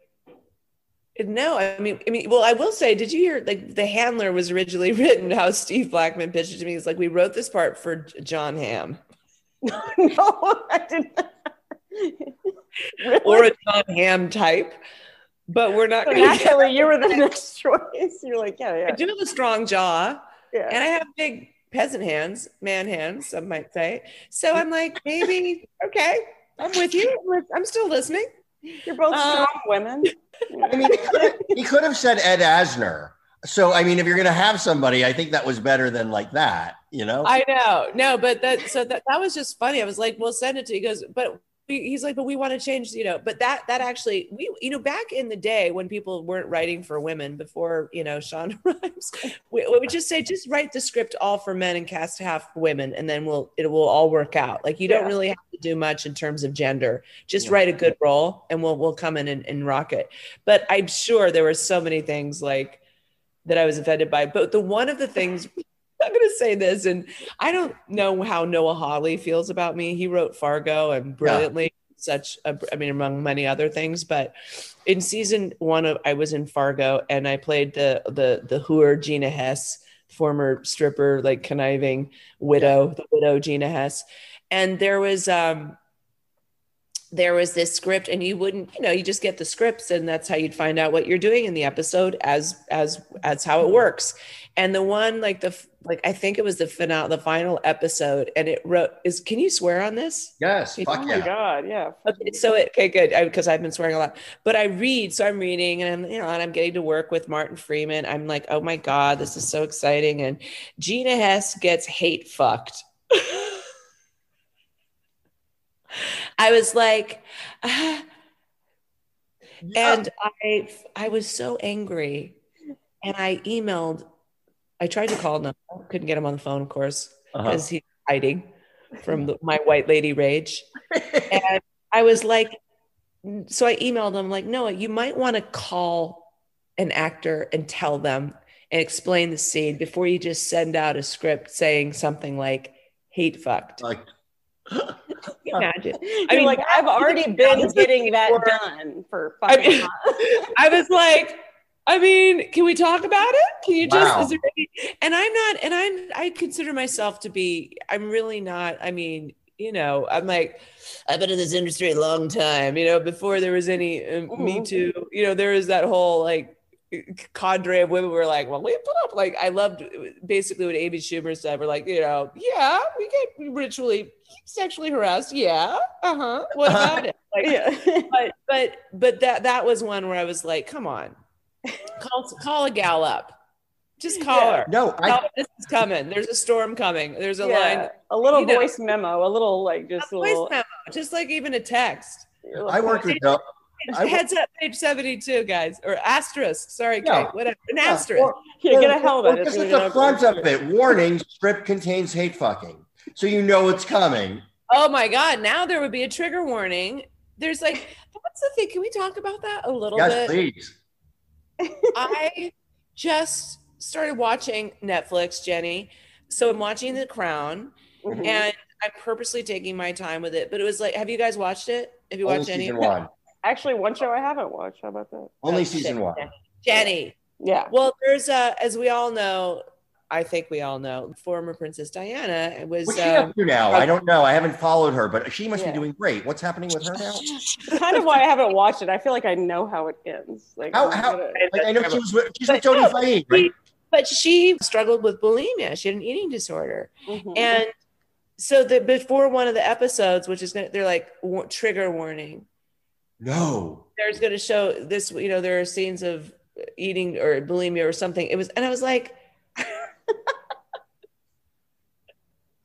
no, I mean, I mean, well, I will say, did you hear like the handler was originally written how Steve Blackman pitched it to me? He's like, we wrote this part for John Hamm no, I didn't. really? or a John Hamm type, but we're not So going to get. naturally, you were the next choice. You're like, yeah, yeah. I do have a strong jaw yeah. and I have big peasant hands, man hands, some might say. So I'm like, maybe, okay, I'm with you. I'm still listening. You're both Uh, strong women. I mean, he could have- he could have said Ed Asner. So, I mean, if you're going to have somebody, I think that was better than like that, you know? I know. No, but that so that that was just funny. I was like, "We'll send it to you." He goes, "But we- he's like, but we want to change, you know." But that that actually, we you know, back in the day when people weren't writing for women before, you know, Shonda Rhimes, we, we would just say, just write the script all for men and cast half women, and then we'll it will all work out. Like you don't really have to do much in terms of gender. Just Yeah. write a good role, and we'll we'll come in and, and rock it. But I'm sure there were so many things like that I was offended by. But the one of the things I'm going to say this, and I don't know how Noah Hawley feels about me. He wrote Fargo and brilliantly, such a, I mean, among many other things. But in season one of, I was in Fargo and I played the the the hooer Gina Hess, former stripper, like conniving widow, the widow Gina Hess, and there was um there was this script and you wouldn't you know you just get the scripts and that's how you'd find out what you're doing in the episode as as as how it works and the one like the like i think it was the final the final episode and it wrote is can you swear on this yes. Oh Fuck oh my yeah. god, yeah. Okay, so it, okay, good, because I've been swearing a lot. But I read, so I'm reading, and I'm, you know, and I'm getting to work with Martin Freeman. I'm like, oh my god, this is so exciting. And Gina Hess gets hate fucked. I was like, ah. and I, I was so angry, and I emailed. I tried to call him, couldn't get him on the phone, of course, Uh-huh. because he's hiding from the, my white lady rage and I was like, so I emailed him, like, Noah, you might want to call an actor and tell them and explain the scene before you just send out a script saying something like "hate fucked." Like, Can you Imagine. I mean, mean, like I've already been getting that done for I mean- months. I was like, I mean, can we talk about it? Can you just? Wow. Is there any, and I'm not, and I'm, I consider myself to be. I'm really not. I mean, you know, I'm like, I've been in this industry a long time. You know, before there was any uh, Me. Too. You know, there was that whole like cadre of women were like, well, we put up like I loved basically what Amy Schumer said. We're like, you know, yeah, we get ritually sexually harassed. Yeah, uh huh. What about it? Like, yeah. but but but that that was one where I was like, come on, call call a gal up, just call Yeah. her. no, I, her this is coming. There's a storm coming. There's a Yeah, line. a little you know. voice memo, a little like just a, voice little. memo, just like even a text. I worked with no, I- Heads up, page seventy-two, guys, or asterisk. Sorry, Yeah. Kate. Whatever, an Yeah, asterisk. or- Yeah, get a or- helmet. or if Just at the front of it, warning: script contains hate fucking, so you know it's coming. Oh my God! Now there would be a trigger warning. There's like, what's the thing? Can we talk about that a little Yes, bit? please. I just started watching Netflix, Jenny. So I'm watching The Crown, Mhm. and I'm purposely taking my time with it. But it was like, have you guys watched it? Have you Only watched any? season of it? one. Actually, one show I haven't watched. How about that? Only Oh, season shit. one. Jenny. Yeah. Well, there's a, as we all know, I think we all know, former Princess Diana was. What's she Um, up to now? I don't know. I haven't followed her, but she must Yeah. be doing great. What's happening with her now? kind of why I haven't watched it. I feel like I know how it ends. Like, How- I'm how- gonna- Like, I know she was with, she's with But Tony no, Fahey, right? but she struggled with bulimia. She had an eating disorder. Mhm. And so the before one of the episodes, which is gonna, they're like wa- trigger warning. No. There's going to show this. You know, there are scenes of eating or bulimia or something. It was, and I was like,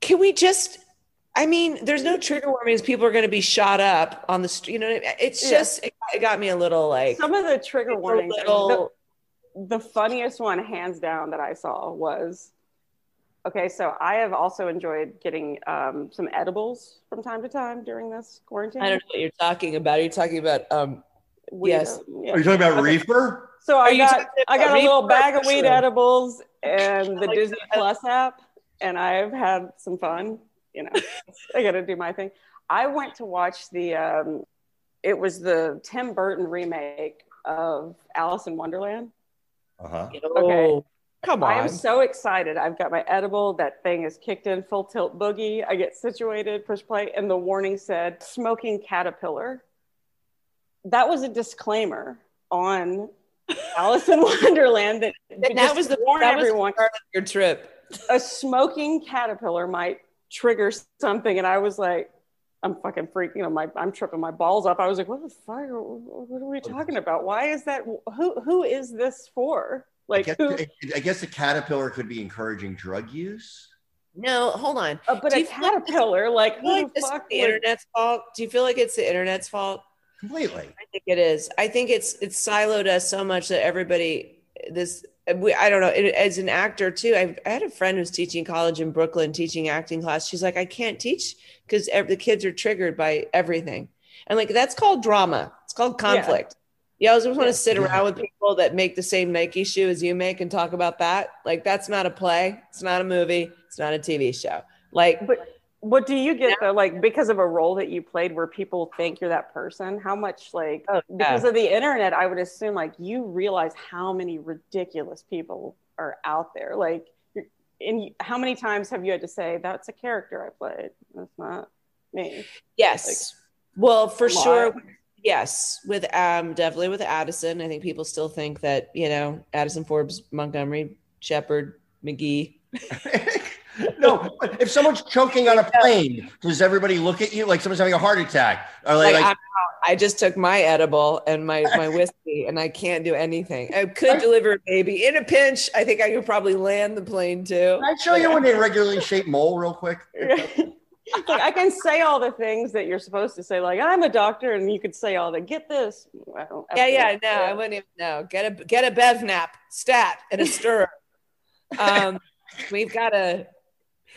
can we just? I mean, there's no trigger warnings. People are going to be shot up on the street. You know, what I mean? it's Yeah. just it, it got me a little like some of the trigger warnings. little. the, the funniest one, hands down, that I saw was okay. So I have also enjoyed getting um, some edibles from time to time during this quarantine. I don't know what you're talking about. Are you talking about um? Weed, yes. yeah. Are you talking about Okay. reefer? So I got I got a little bag of or weed edibles and the Like Disney that. Plus app, and I've had some fun. you know, I got to do my thing. I went to watch the, um, it was the Tim Burton remake of Alice in Wonderland. Uh-huh. Oh, come on. I'm so excited. I've got my edible. That thing is kicked in full tilt boogie. I get situated, push play, and the warning said smoking caterpillar. That was a disclaimer on Alice in Wonderland that, that just was the warn that was the everyone start of your trip. a smoking caterpillar might trigger something. And I was like, I'm fucking freaking, you know, my I'm tripping my balls off. I was like, what the fuck? What are we talking about? Why is that? Who who is this for? I Like guess, who? I guess a caterpillar could be encouraging drug use. No, hold on. Uh, but Do a you like caterpillar, like Do you feel who like the fuck? the would- internet's fault? Do you feel like it's the internet's fault? Completely. I think it is. I think it's it's siloed us so much that everybody this we, I don't know. It, as an actor too, I, I had a friend who's teaching college in Brooklyn, teaching acting class. She's like, I can't teach because the kids are triggered by everything, and like that's called drama. It's called conflict. You always want to sit Yeah. around with people that make the same Nike shoe as you make and talk about that. Like that's not a play. It's not a movie. It's not a TV show. Like But what do you get though? Like because of a role that you played where people think you're that person, how much like Oh, because of the internet, I would assume like you realize how many ridiculous people are out there. Like you're- and how many times have you had to say that's a character I played? That's not me. Yes. well, for sure. Yes. With um definitely with Addison. I think people still think that, you know, Addison Forbes, Montgomery, Shepherd, McGee. no, but if someone's choking on a plane, does everybody look at you like someone's having a heart attack? Or like, Like, like I'm out. I just took my edible and my my whiskey and I can't do anything. I could deliver a baby in a pinch. I think I could probably land the plane too. can I show you an irregularly shaped mole real quick? like I can say all the things that you're supposed to say, like I'm a doctor, and you could say all the get this. Well, Yeah, yeah, no, I wouldn't even know. Get a get a bev nap, stat, and a stirrer. um, we've got a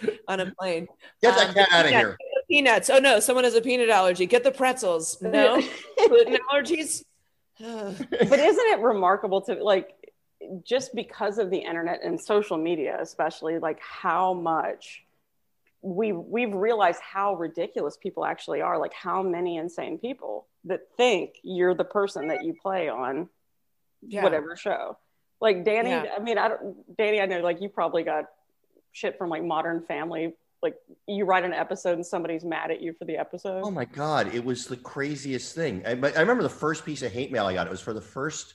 on a plane. Get that Um, cat out of peanut- here. Peanuts. Oh no, someone has a peanut allergy. Get the pretzels. No gluten allergies. But isn't it remarkable to like just because of the internet and social media especially like how much we we've realized how ridiculous people actually are like how many insane people that think you're the person that you play on Yeah. whatever show like danny Yeah. i mean i don't danny i know like you probably got shit from like modern family like you write an episode and somebody's mad at you for the episode Oh my god, it was the craziest thing. I, but I remember the first piece of hate mail I got. It was for the first.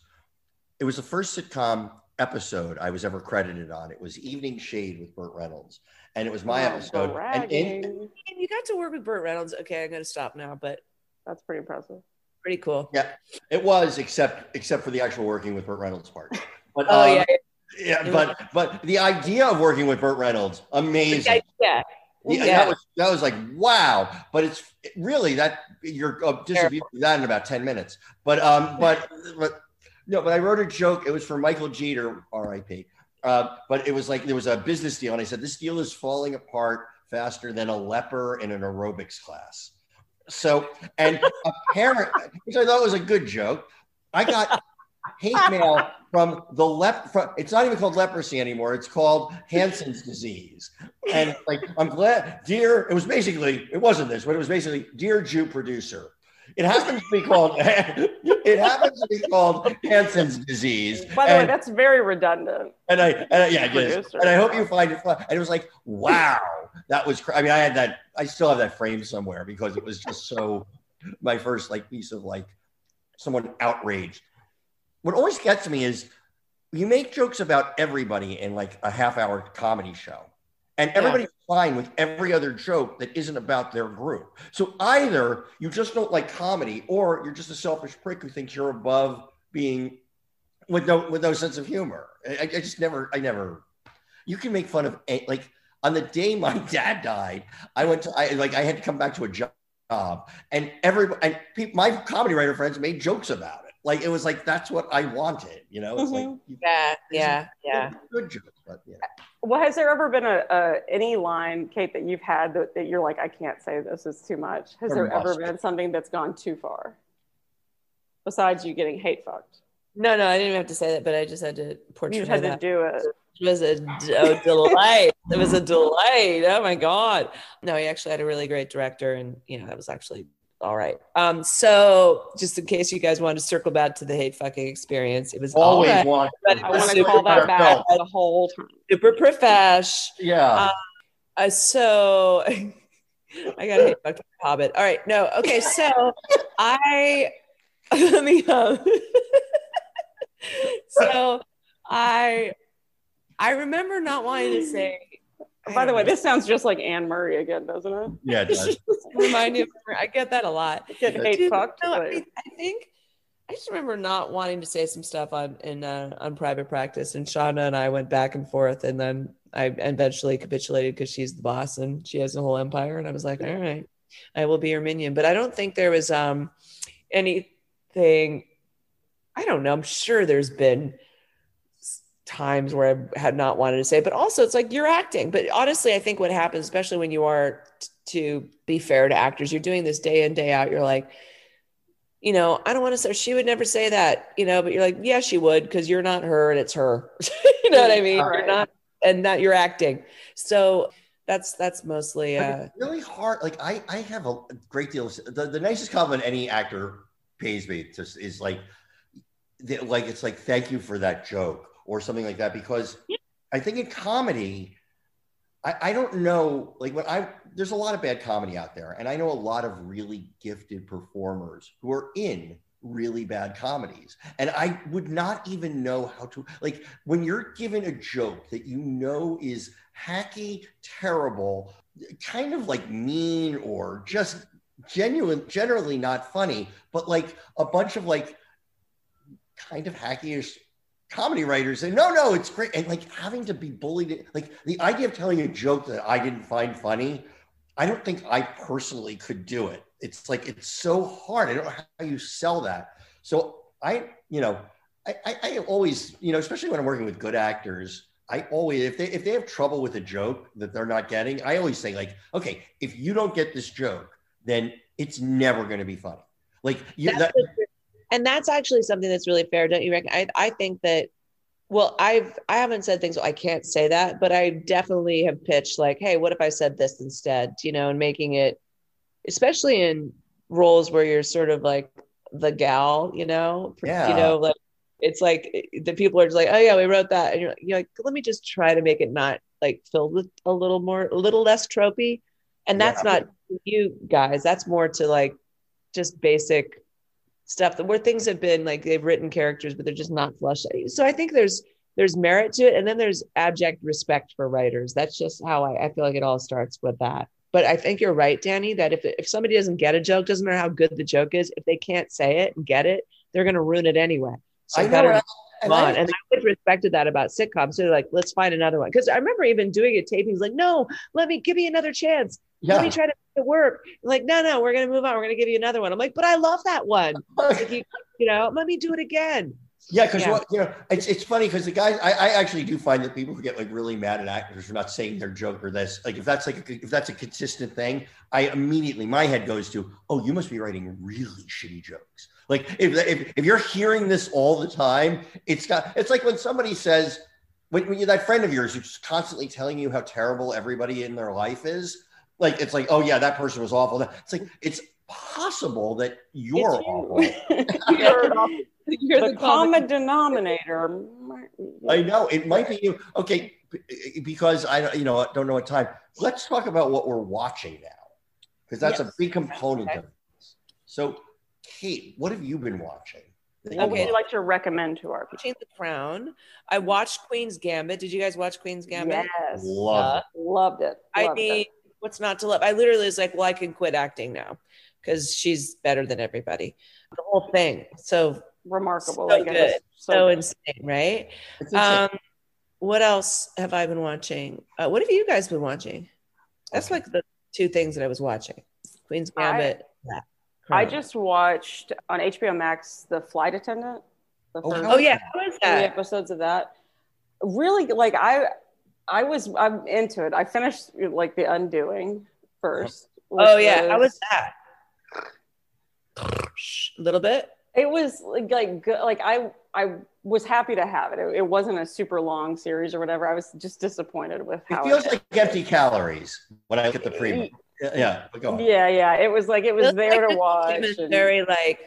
It was the first sitcom episode I was ever credited on. It was Evening Shade with Burt Reynolds, and it was my Oh, episode. And in, bragging. You got to work with Burt Reynolds. Okay, I'm gonna stop now, but that's pretty impressive pretty cool. yeah, it was except except for the actual working with Burt Reynolds part. But Oh um, yeah, yeah, but but the idea of working with Burt Reynolds, amazing. yeah, Yeah, that was that was like wow, but it's really that you're uh, distributing that in about ten minutes. But um, but but no, but I wrote a joke. It was for Michael Jeter, R.I.P. Uh, but it was like there was a business deal, and I said this deal is falling apart faster than a leper in an aerobics class. So and apparently, which I thought was a good joke. I got hate mail from the lep. From, it's not even called leprosy anymore. It's called Hansen's disease. And like, I'm glad, dear. It was basically, it wasn't this, but it was basically, dear Jew producer. It happens to be called. it happens to be called Hansen's disease. By the way, that's very redundant. and I, and I, yeah, it is. Producer. And I hope you find it fun. And it was like, wow, that was. Cra- I mean, I had that. I still have that frame somewhere because it was just so. My first like piece of like someone outraged. What always gets me is you make jokes about everybody in like a half hour comedy show. And everybody's fine with every other joke that isn't about their group. So either you just don't like comedy, or you're just a selfish prick who thinks you're above being with no with no sense of humor. I, I just never, I never. You can make fun of like on the day my dad died. I went to I like I had to come back to a job, and every and people, my comedy writer friends made jokes about. Like it was like that's what I wanted. You know, it's like Mhm. you- yeah, yeah, yeah. good jokes, but yeah. Well, has there ever been a, a any line, Kate, that you've had that, that you're like, I can't say this; is too much. Has There there ever been something that's gone too far? Besides you getting hate fucked, No, no, I didn't even have to say that, but I just had to portray you've had to do it. It was a delight. It was a delight. Oh my god! No, he actually had a really great director, and you know that was actually all right. Um, so just in case you guys wanted to circle back to the hate fucking experience, it was Always right. But I want to call that back the whole time. super profesh. Yeah. Uh, so I got hate fucking Hobbit. All right, no, okay. So I let me. Um, so I I remember not wanting to say. I By the way, know. this sounds just like Anne Murray again, doesn't it? yeah. It does. remind me of her. I get that a lot. Get hate Dude, fucked. no, I, but- mean, I think I just remember not wanting to say some stuff on in uh, on private practice, and Shonda and I went back and forth, and then I eventually capitulated because she's the boss and she has a whole empire, and I was like, all right, I will be your minion. But I don't think there was um anything. I don't know. I'm sure there's been s- times where I had not wanted to say, but also it's like you're acting. But honestly, I think what happens, especially when you are t- to be fair to actors, you're doing this day in, day out. You're like, you know, I don't want to say she would never say that, you know, but you're like, yeah, she would because you're not her and it's her. you know what I mean? You're not, and that you're acting. So that's that's mostly uh it's really hard. Like I, I have a great deal of the, the nicest compliment any actor pays me just is like, the- like it's like thank you for that joke or something like that because I think in comedy, I, I don't know like when I there's a lot of bad comedy out there and I know a lot of really gifted performers who are in really bad comedies. And I would not even know how to like when you're given a joke that you know is hacky, terrible, kind of like mean or just genuine, generally not funny, but like a bunch of like kind of hackyish comedy writers say, no, no, it's great. And like having to be bullied, like the idea of telling a joke that I didn't find funny, I don't think I personally could do it. It's like, it's so hard. I don't know how you sell that. So I, you know, I, I, I always, you know, especially when I'm working with good actors, I always, if they if they have trouble with a joke that they're not getting, I always say like, okay, if you don't get this joke, then it's never going to be funny. Like you, that. And that's actually something that's really fair, don't you reckon? I, I think that well, I've I haven't said things I can't say that, but I definitely have pitched like, hey, what if I said this instead? You know, and making it especially in roles where you're sort of like the gal, you know, Yeah. you know, like it's like the people are just like, oh yeah, we wrote that, and you're, you're like, let me just try to make it not like filled with a little more, a little less tropey, and that's Yeah. not you guys. That's more to like just basic stuff where things have been like they've written characters, but they're just not out. So I think there's there's merit to it, and then there's abject respect for writers. That's just how I, I feel like it all starts with that. But I think you're right, Danny, that if if somebody doesn't get a joke, doesn't matter how good the joke is, if they can't say it and get it, they're gonna ruin it anyway. So I better and I- on. And I always respected that about sitcoms. So they're like, let's find another one. Because I remember even doing it tapings, like, no, let me give me another chance. Let me try to make it work. Like, no, no, we're gonna move on. We're gonna give you another one. I'm like, but I love that one. Like, you, you know, let me do it again. Yeah, because Yeah. you know, it's it's funny because the guys, I, I actually do find that people who get like really mad at actors for not saying their joke or this, like if that's like a, if that's a consistent thing, I immediately my head goes to, oh, you must be writing really shitty jokes. Like if if, if you're hearing this all the time, it's got it's like when somebody says when, when you that friend of yours who's constantly telling you how terrible everybody in their life is, like it's like, oh yeah, that person was awful. It's like it's possible that you're It's you. awful. You're, you're the the, common denominator. I know it might be you. Okay, because I don't, you know, don't know what time. Let's talk about what we're watching now, because that's a big component Okay. of this. So, Kate, what have you been watching? that you What would you like to recommend to our people? watching The Crown. I watched Queen's Gambit. Did you guys watch Queen's Gambit? Yes. Love it. Loved it. I mean, it. What's not to love? I literally was like, well, I can quit acting now because she's better than everybody. The whole thing. So remarkable. so like, good. was so, so good. insane, right? Insane. Um, what else have I been watching? Uh, what have you guys been watching? That's like the two things that I was watching: Queen's I- Gambit. yeah, I just watched on HBO Max The Flight Attendant. The Oh, first how Oh yeah, how is three that? episodes of that. Really, like I, I was I'm into it. I finished like The Undoing first. Oh, oh yeah, how was that? A little bit. it was like, like good like i i was happy to have it. it. It wasn't a super long series or whatever. I was just disappointed with how It feels it, like empty calories when I look at the preview. Yeah, yeah, but go on. yeah, yeah. It was like it was Feels there like to watch. team is and- very like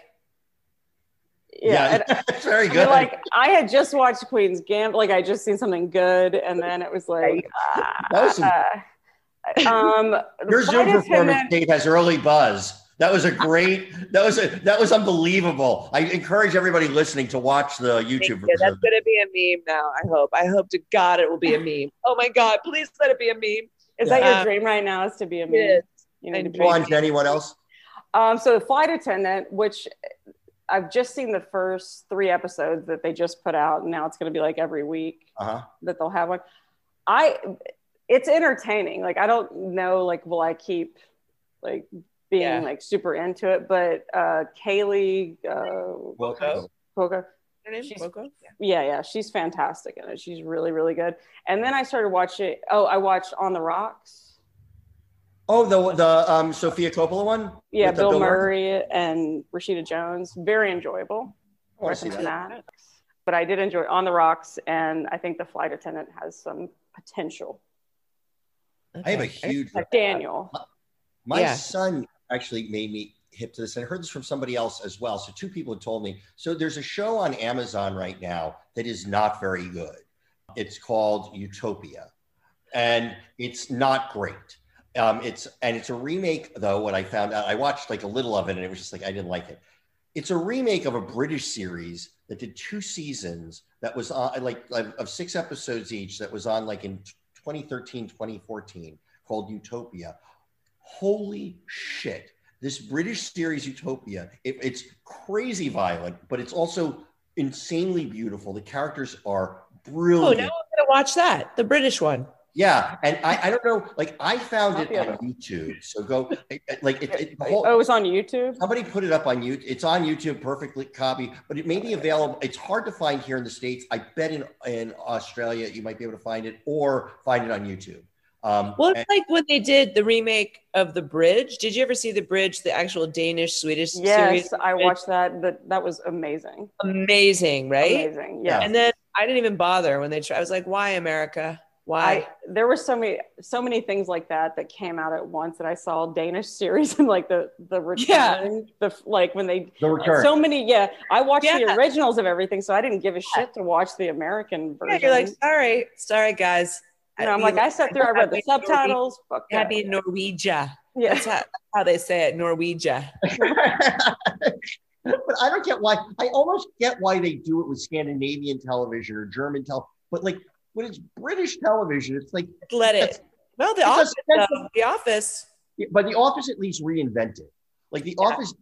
yeah, and- it's very I good. mean, like I had just watched Queen's Gambit, like I just seen something good, and then it was like, That was some- uh, um, Your Zoom performance, attendant- Kate, has early buzz. That was a great. That was a. That was unbelievable. I encourage everybody listening to watch the YouTube you. That's gonna be a meme now. I hope. I hope to God it will be a meme. Oh my God! Please let it be a meme. Is that your dream right now? Is to be a meme? You need to anyone else? Um, so the flight attendant, which I've just seen the first three episodes that they just put out, and now it's going to be like every week Uh huh. that they'll have one. I, it's entertaining. Like I don't know, like will I keep like being Yeah. like super into it? But uh, Kaley, uh, Well, Cuoco, Her name? She's- Cuoco? yeah, yeah, she's fantastic in it. She's really, really good. And then I started watching. Oh, I watched On the Rocks. Oh, the the um Sofia Coppola one. Yeah, With the Bill, Murray and Rashida Jones. Very enjoyable. I want to see that. that. But I did enjoy On the Rocks, and I think the flight attendant has some potential. I have a Okay. huge. Daniel. My Yeah. son actually made me hip to this, and I heard this from somebody else as well. So two people had told me. So there's a show on Amazon right now that is not very good. It's called Utopia, and it's not great. Um, it's and it's a remake though. What I found out, I watched like a little of it, and it was just like I didn't like it. It's a remake of a British series that did two seasons that was on like of of six episodes each that was on like in 2013 2014 called Utopia holy shit this british series utopia it, it's crazy violent but it's also insanely beautiful the characters are brilliant. Oh, now I'm gonna watch that. The British one. Yeah and I, I don't know like i found it on youtube so go like it, it, whole, Oh, it was on YouTube. Somebody put it up on YouTube. It's on YouTube, perfectly copy, but it may be available. It's hard to find here in the states. I bet in in Australia you might be able to find it or find it on YouTube. Um, Well, and- it's like when they did the remake of The Bridge. Did you ever see The Bridge, the actual Danish Swedish series? Yes, I watched that. That that was amazing. Amazing, right? Amazing. Yeah. Yeah. And then I didn't even bother when they tried. I was like, why America? Why? I there were so many so many things like that that came out at once that I saw Danish series and like the the return Yeah. the like when they the return. so many yeah I watched the originals of everything so I didn't give a shit to watch the American version. yeah, you're like, sorry, sorry, guys. You know, I'm like I sat through I read the Happy subtitles. Fuck that. Happy Norwegia. Yeah. That's how, how they say it, Norwegia. but I don't get why. I almost get why they do it with Scandinavian television or German television. But like when it's British television, it's like, Let it. Well, The Office, though, The Office. but The Office at least reinvented. Like The Yeah. Office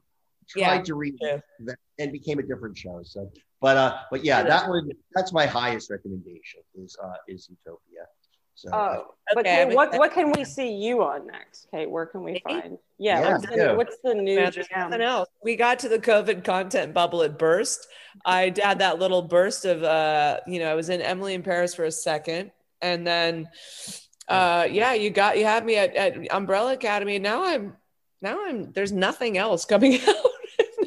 tried Yeah, to reinvent that and became a different show. So, but uh, but yeah, Yeah. that one that's my highest recommendation is uh is Utopia. So uh, Oh, but Okay, Kate, but what what can we see you on next, Kate? Where can we Me? find? Yeah, Yeah, what's, the, yeah. what's the new Man, there's jam? nothing else. We got to the COVID content bubble. It burst. I had that little burst of, uh, you know, I was in Emily in Paris for a second, and then, uh, yeah, you got you had me at, at Umbrella Academy. Now I'm, now I'm. There's nothing else coming out.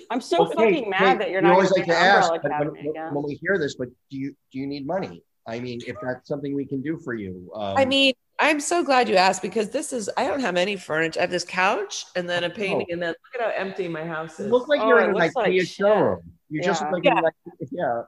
I'm so okay, fucking mad hey, that you're we not always like to ask Umbrella but when, Academy when we hear this, but do you do you need money? I mean, if that's something we can do for you. Um, I mean, I'm so glad you asked because this is. I don't have any furniture. I have this couch and then a painting, and then look at how empty my house you is. look like Oh, you're in an looks like IKEA shit. showroom. You just Yeah. look like, Yeah. like yeah.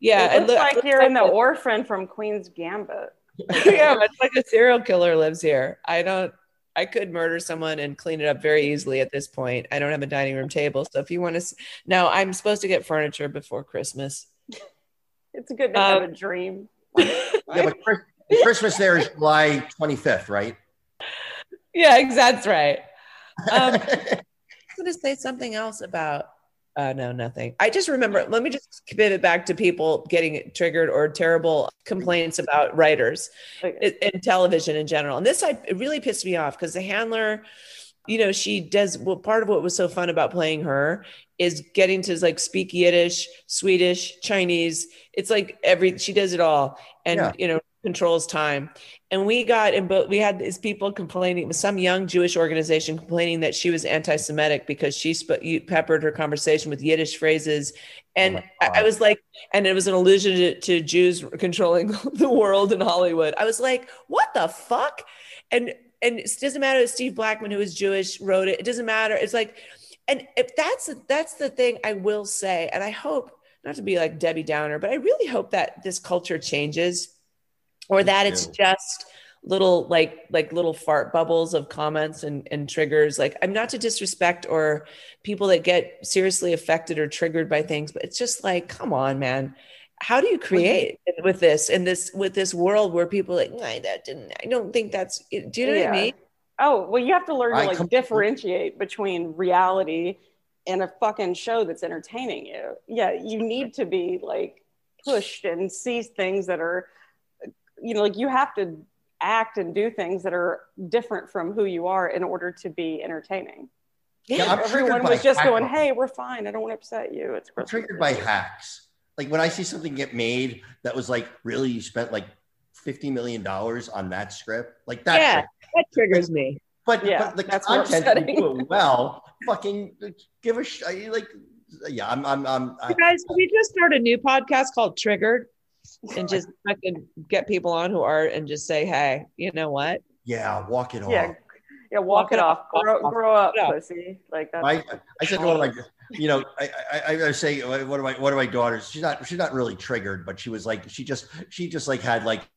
yeah, it looks look- like you're in the orphan from Queen's Gambit. yeah, it's like a serial killer lives here. I don't. I could murder someone and clean it up very easily at this point. I don't have a dining room table, so if you want to, no, I'm supposed to get furniture before Christmas. It's good to have Um, a dream. Yeah, but Chris, Christmas there is July 25th, right? yeah, exactly. That's right. Um, I was going to say something else about. Uh, no, nothing. I just remember. Let me just pivot back to people getting triggered or terrible complaints about writers. Okay. in in television in general. And this I, it really pissed me off because the handler, you know, she does well. Part of what was so fun about playing her is getting to like speak Yiddish, Swedish, Chinese. It's like every she does it all, and Yeah. you know, controls time. And we got in both, we had these people complaining, some young Jewish organization complaining that she was anti Semitic because she sp- you peppered her conversation with Yiddish phrases. Oh and my I, I was like, and it was an allusion to, to Jews controlling the world in Hollywood. I was like, what the fuck? And and it doesn't matter that Steve Blackman, who is Jewish, wrote it. It doesn't matter. It's like, and if that's that's the thing I will say, and I hope not to be like Debbie Downer, but I really hope that this culture changes, or that it's just little like like little fart bubbles of comments and and triggers. Like I'm not to disrespect or people that get seriously affected or triggered by things, but it's just like, come on, man. How do you create with this in this with this world where people are like, "Nah, that didn't I don't think that's do you know what I mean? Oh, well, you have to learn to like com- differentiate between reality and a fucking show that's entertaining you. Yeah, you need to be like pushed and see things that are, you know, like you have to act and do things that are different from who you are in order to be entertaining. Yeah, I'm Everyone was just going, "Hey, we're fine. I don't want to upset you." It's I'm triggered by hacks. Like when I see something get made that was like, really, you spent like fifty million dollars on that script, like that. Yeah. triggers- That triggers me. But, Yeah, but the that's more content, you do it well, fucking give a sh- like. Yeah, I'm. I'm. I'm I, You guys, can we just start a new podcast called Triggered and just fucking get people on who are and just say, hey, you know what? yeah, walk it off. Yeah, yeah. Walk, Walk it it off. off. Grow, grow up, it pussy. Like that's I, I said to one of my, you know, I, I, I say one of my one of my daughters. She's not she's not really triggered, but she was like she just she just like had like,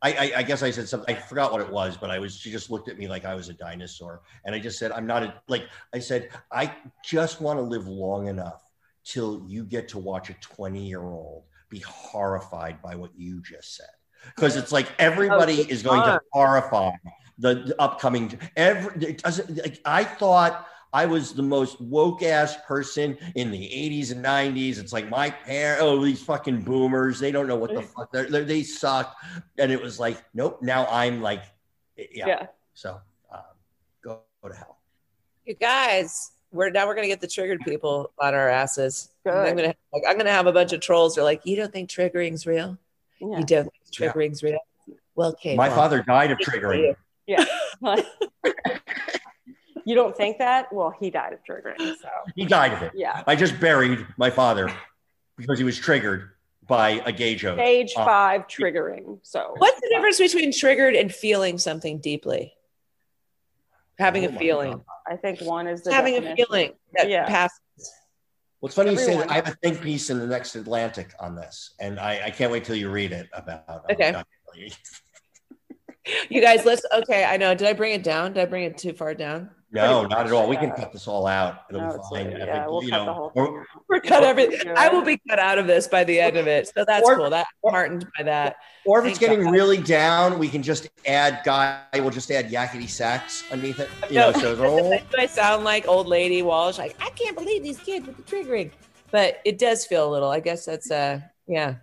I, I I guess I said something. I forgot what it was, but I was she just looked at me like I was a dinosaur, and I just said I'm not a like I said I just want to live long enough till you get to watch a 20 year old be horrified by what you just said because it's like everybody oh, it's is going to horrify the, the upcoming every it doesn't like i thought i was the most woke ass person in the 80s and 90s it's like my parents oh these fucking boomers they don't know what the fuck they're, they're, they suck and it was like nope now i'm like yeah, yeah. so um, go, go to hell You guys, we're now we're gonna get the triggered people on our asses. Good. I'm gonna like I'm gonna have a bunch of trolls. They're like, you don't think triggering's real? Yeah. You don't think Yeah. triggering's real? Well, okay. my well, father died of triggering you. you don't think that? Well, he died of triggering. So he died of it yeah. i just buried my father because he was triggered by a gay joke Stage Uh, five triggering. So What's the difference between triggered and feeling something deeply? Having Oh a feeling. God. I think one is the Having a feeling that Yeah. passes. Well, it's funny you say that. I have a think piece in the next Atlantic on this, and I, I can't wait till you read it about. um, Okay. You guys, let's okay. I know. Did I bring it down? Did I bring it too far down? No, not at all. We can cut this all out. It'll No, be fine. like- I yeah, think, we'll you cut know, the whole thing. We're cut Or- everything. I will be cut out of this by the end of it. So that's Or- cool. That I'm heartened by that. Or if it's getting God. really down, we can just add guy. We'll just add yakety sax underneath it. You No. know, so it's I sound like old lady Walsh? Like I can't believe these kids with the triggering, but it does feel a little. I guess that's uh yeah.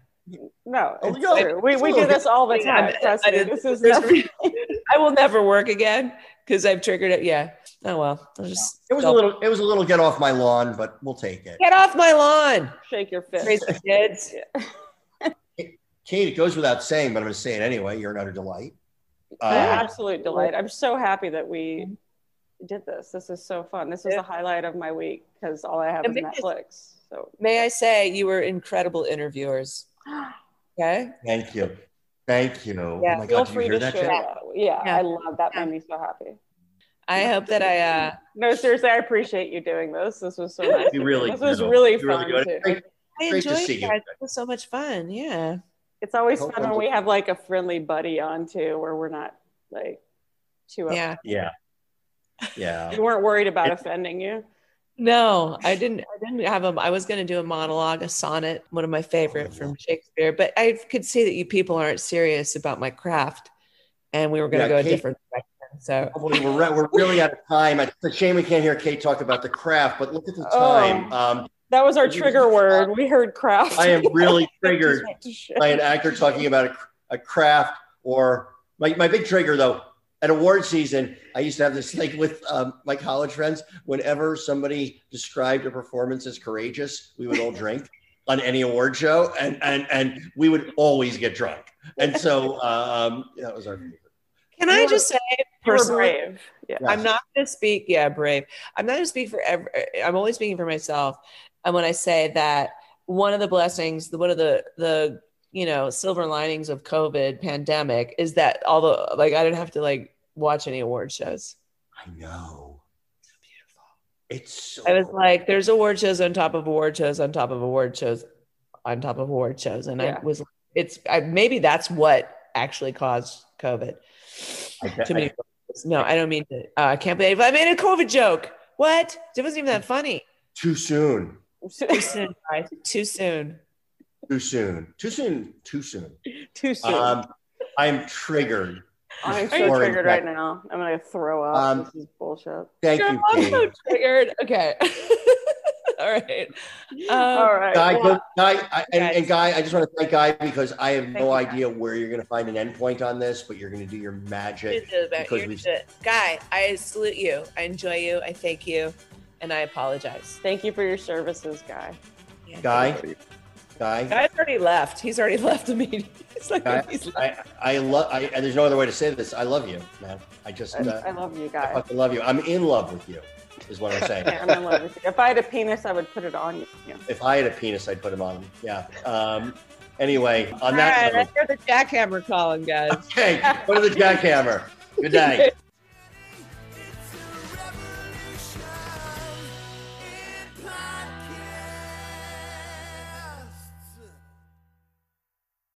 No, it's no, true. We, it's we do this all the time. I- Trust I me. did- This is there's- nothing. I will never work again because I've triggered it. Yeah. Oh well. I'll just it was a little. It was a little get off my lawn, but we'll take it. get off my lawn. Shake your fist. Crazy kids. Kate, it goes without saying, but I'm going to say it anyway. You're an utter delight. An Uh, absolute delight. I'm so happy that we did this. This is so fun. This is Yeah. the highlight of my week because all I have is Amazing. Netflix. So May I say you were incredible interviewers. Okay. thank you. Thank you. Yeah, oh my feel God, did you free hear to that? share that. Yeah, Yeah. I love that. Yeah. Made me so happy. I hope that I uh No, seriously, I appreciate you doing this. This was so nice. You really This was do. really You really fun do. too. Great. I Great to enjoyed see it, you. guys. It was so much fun. Yeah. It's always fun when we have like a friendly buddy on too, where we're not like too. up- Yeah. Yeah. Yeah. We weren't worried about offending you. No, I didn't. I didn't have a. I was going to do a monologue, a sonnet, one of my favorite from Shakespeare. But I could see that you people aren't serious about my craft, and we were going to Yeah, go a different direction. So we're, re- we're really out of time. It's a shame we can't hear Kate talk about the craft, but look at the Oh. time. Um, That was our trigger word. We heard craft. I am really triggered by an actor talking about a, a craft or my, my big trigger though at award season i used to have this like with um, my college friends whenever somebody described a performance as courageous we would all drink on any award show, and and and we would always get drunk. And so um, that was our favorite. Can I just say, personally, brave. Yeah. Yes. I'm not going to speak. Yeah, brave. I'm not going to speak for. Ev- I'm only speaking for myself. And when I say that, one of the blessings, the one of the the you know silver linings of COVID pandemic is that although like I didn't have to like watch any award shows. I know. So beautiful. It's so. I was like, there's award shows on top of award shows on top of award shows on top of award shows, and Yeah. I was. It's I, maybe that's what actually caused COVID. I bet- Too many. no, I don't mean to. Uh, I can't believe I made a COVID joke. What? It wasn't even that funny. too soon. Too soon, guys. Too soon. Too soon. Too soon. Too soon. Too soon. Um, I'm triggered. I'm so triggered right now. I'm gonna throw up. Um, this is bullshit. Thank Girl, you, I'm Kate. so triggered. Okay. All right. Um, All right. Guy, well, Guy, I, and, and Guy, I just want to thank Guy because I have Thank no you, Guy. idea where you're going to find an endpoint on this, but you're going to do your magic. the best. because You're we've- Guy, I salute you. I enjoy you. I thank you. And I apologize. Thank you for your services, guy. Yeah. Guy, Guy, Guy's already left. He's already left the meeting. It's like Guy, he's left. I, I love. I, and there's no other way to say this. I love you, man. I just, I, uh, I love you, I guy. fucking love you. I'm in love with you, is what I'm saying. Yeah, I'm in love with you. If I had a penis, I would put it on you. Yeah. if I had a penis, I'd put him on him. Yeah. Um, anyway, on All that right, note, I hear the jackhammer calling, guys. okay, go to the jackhammer. Good night.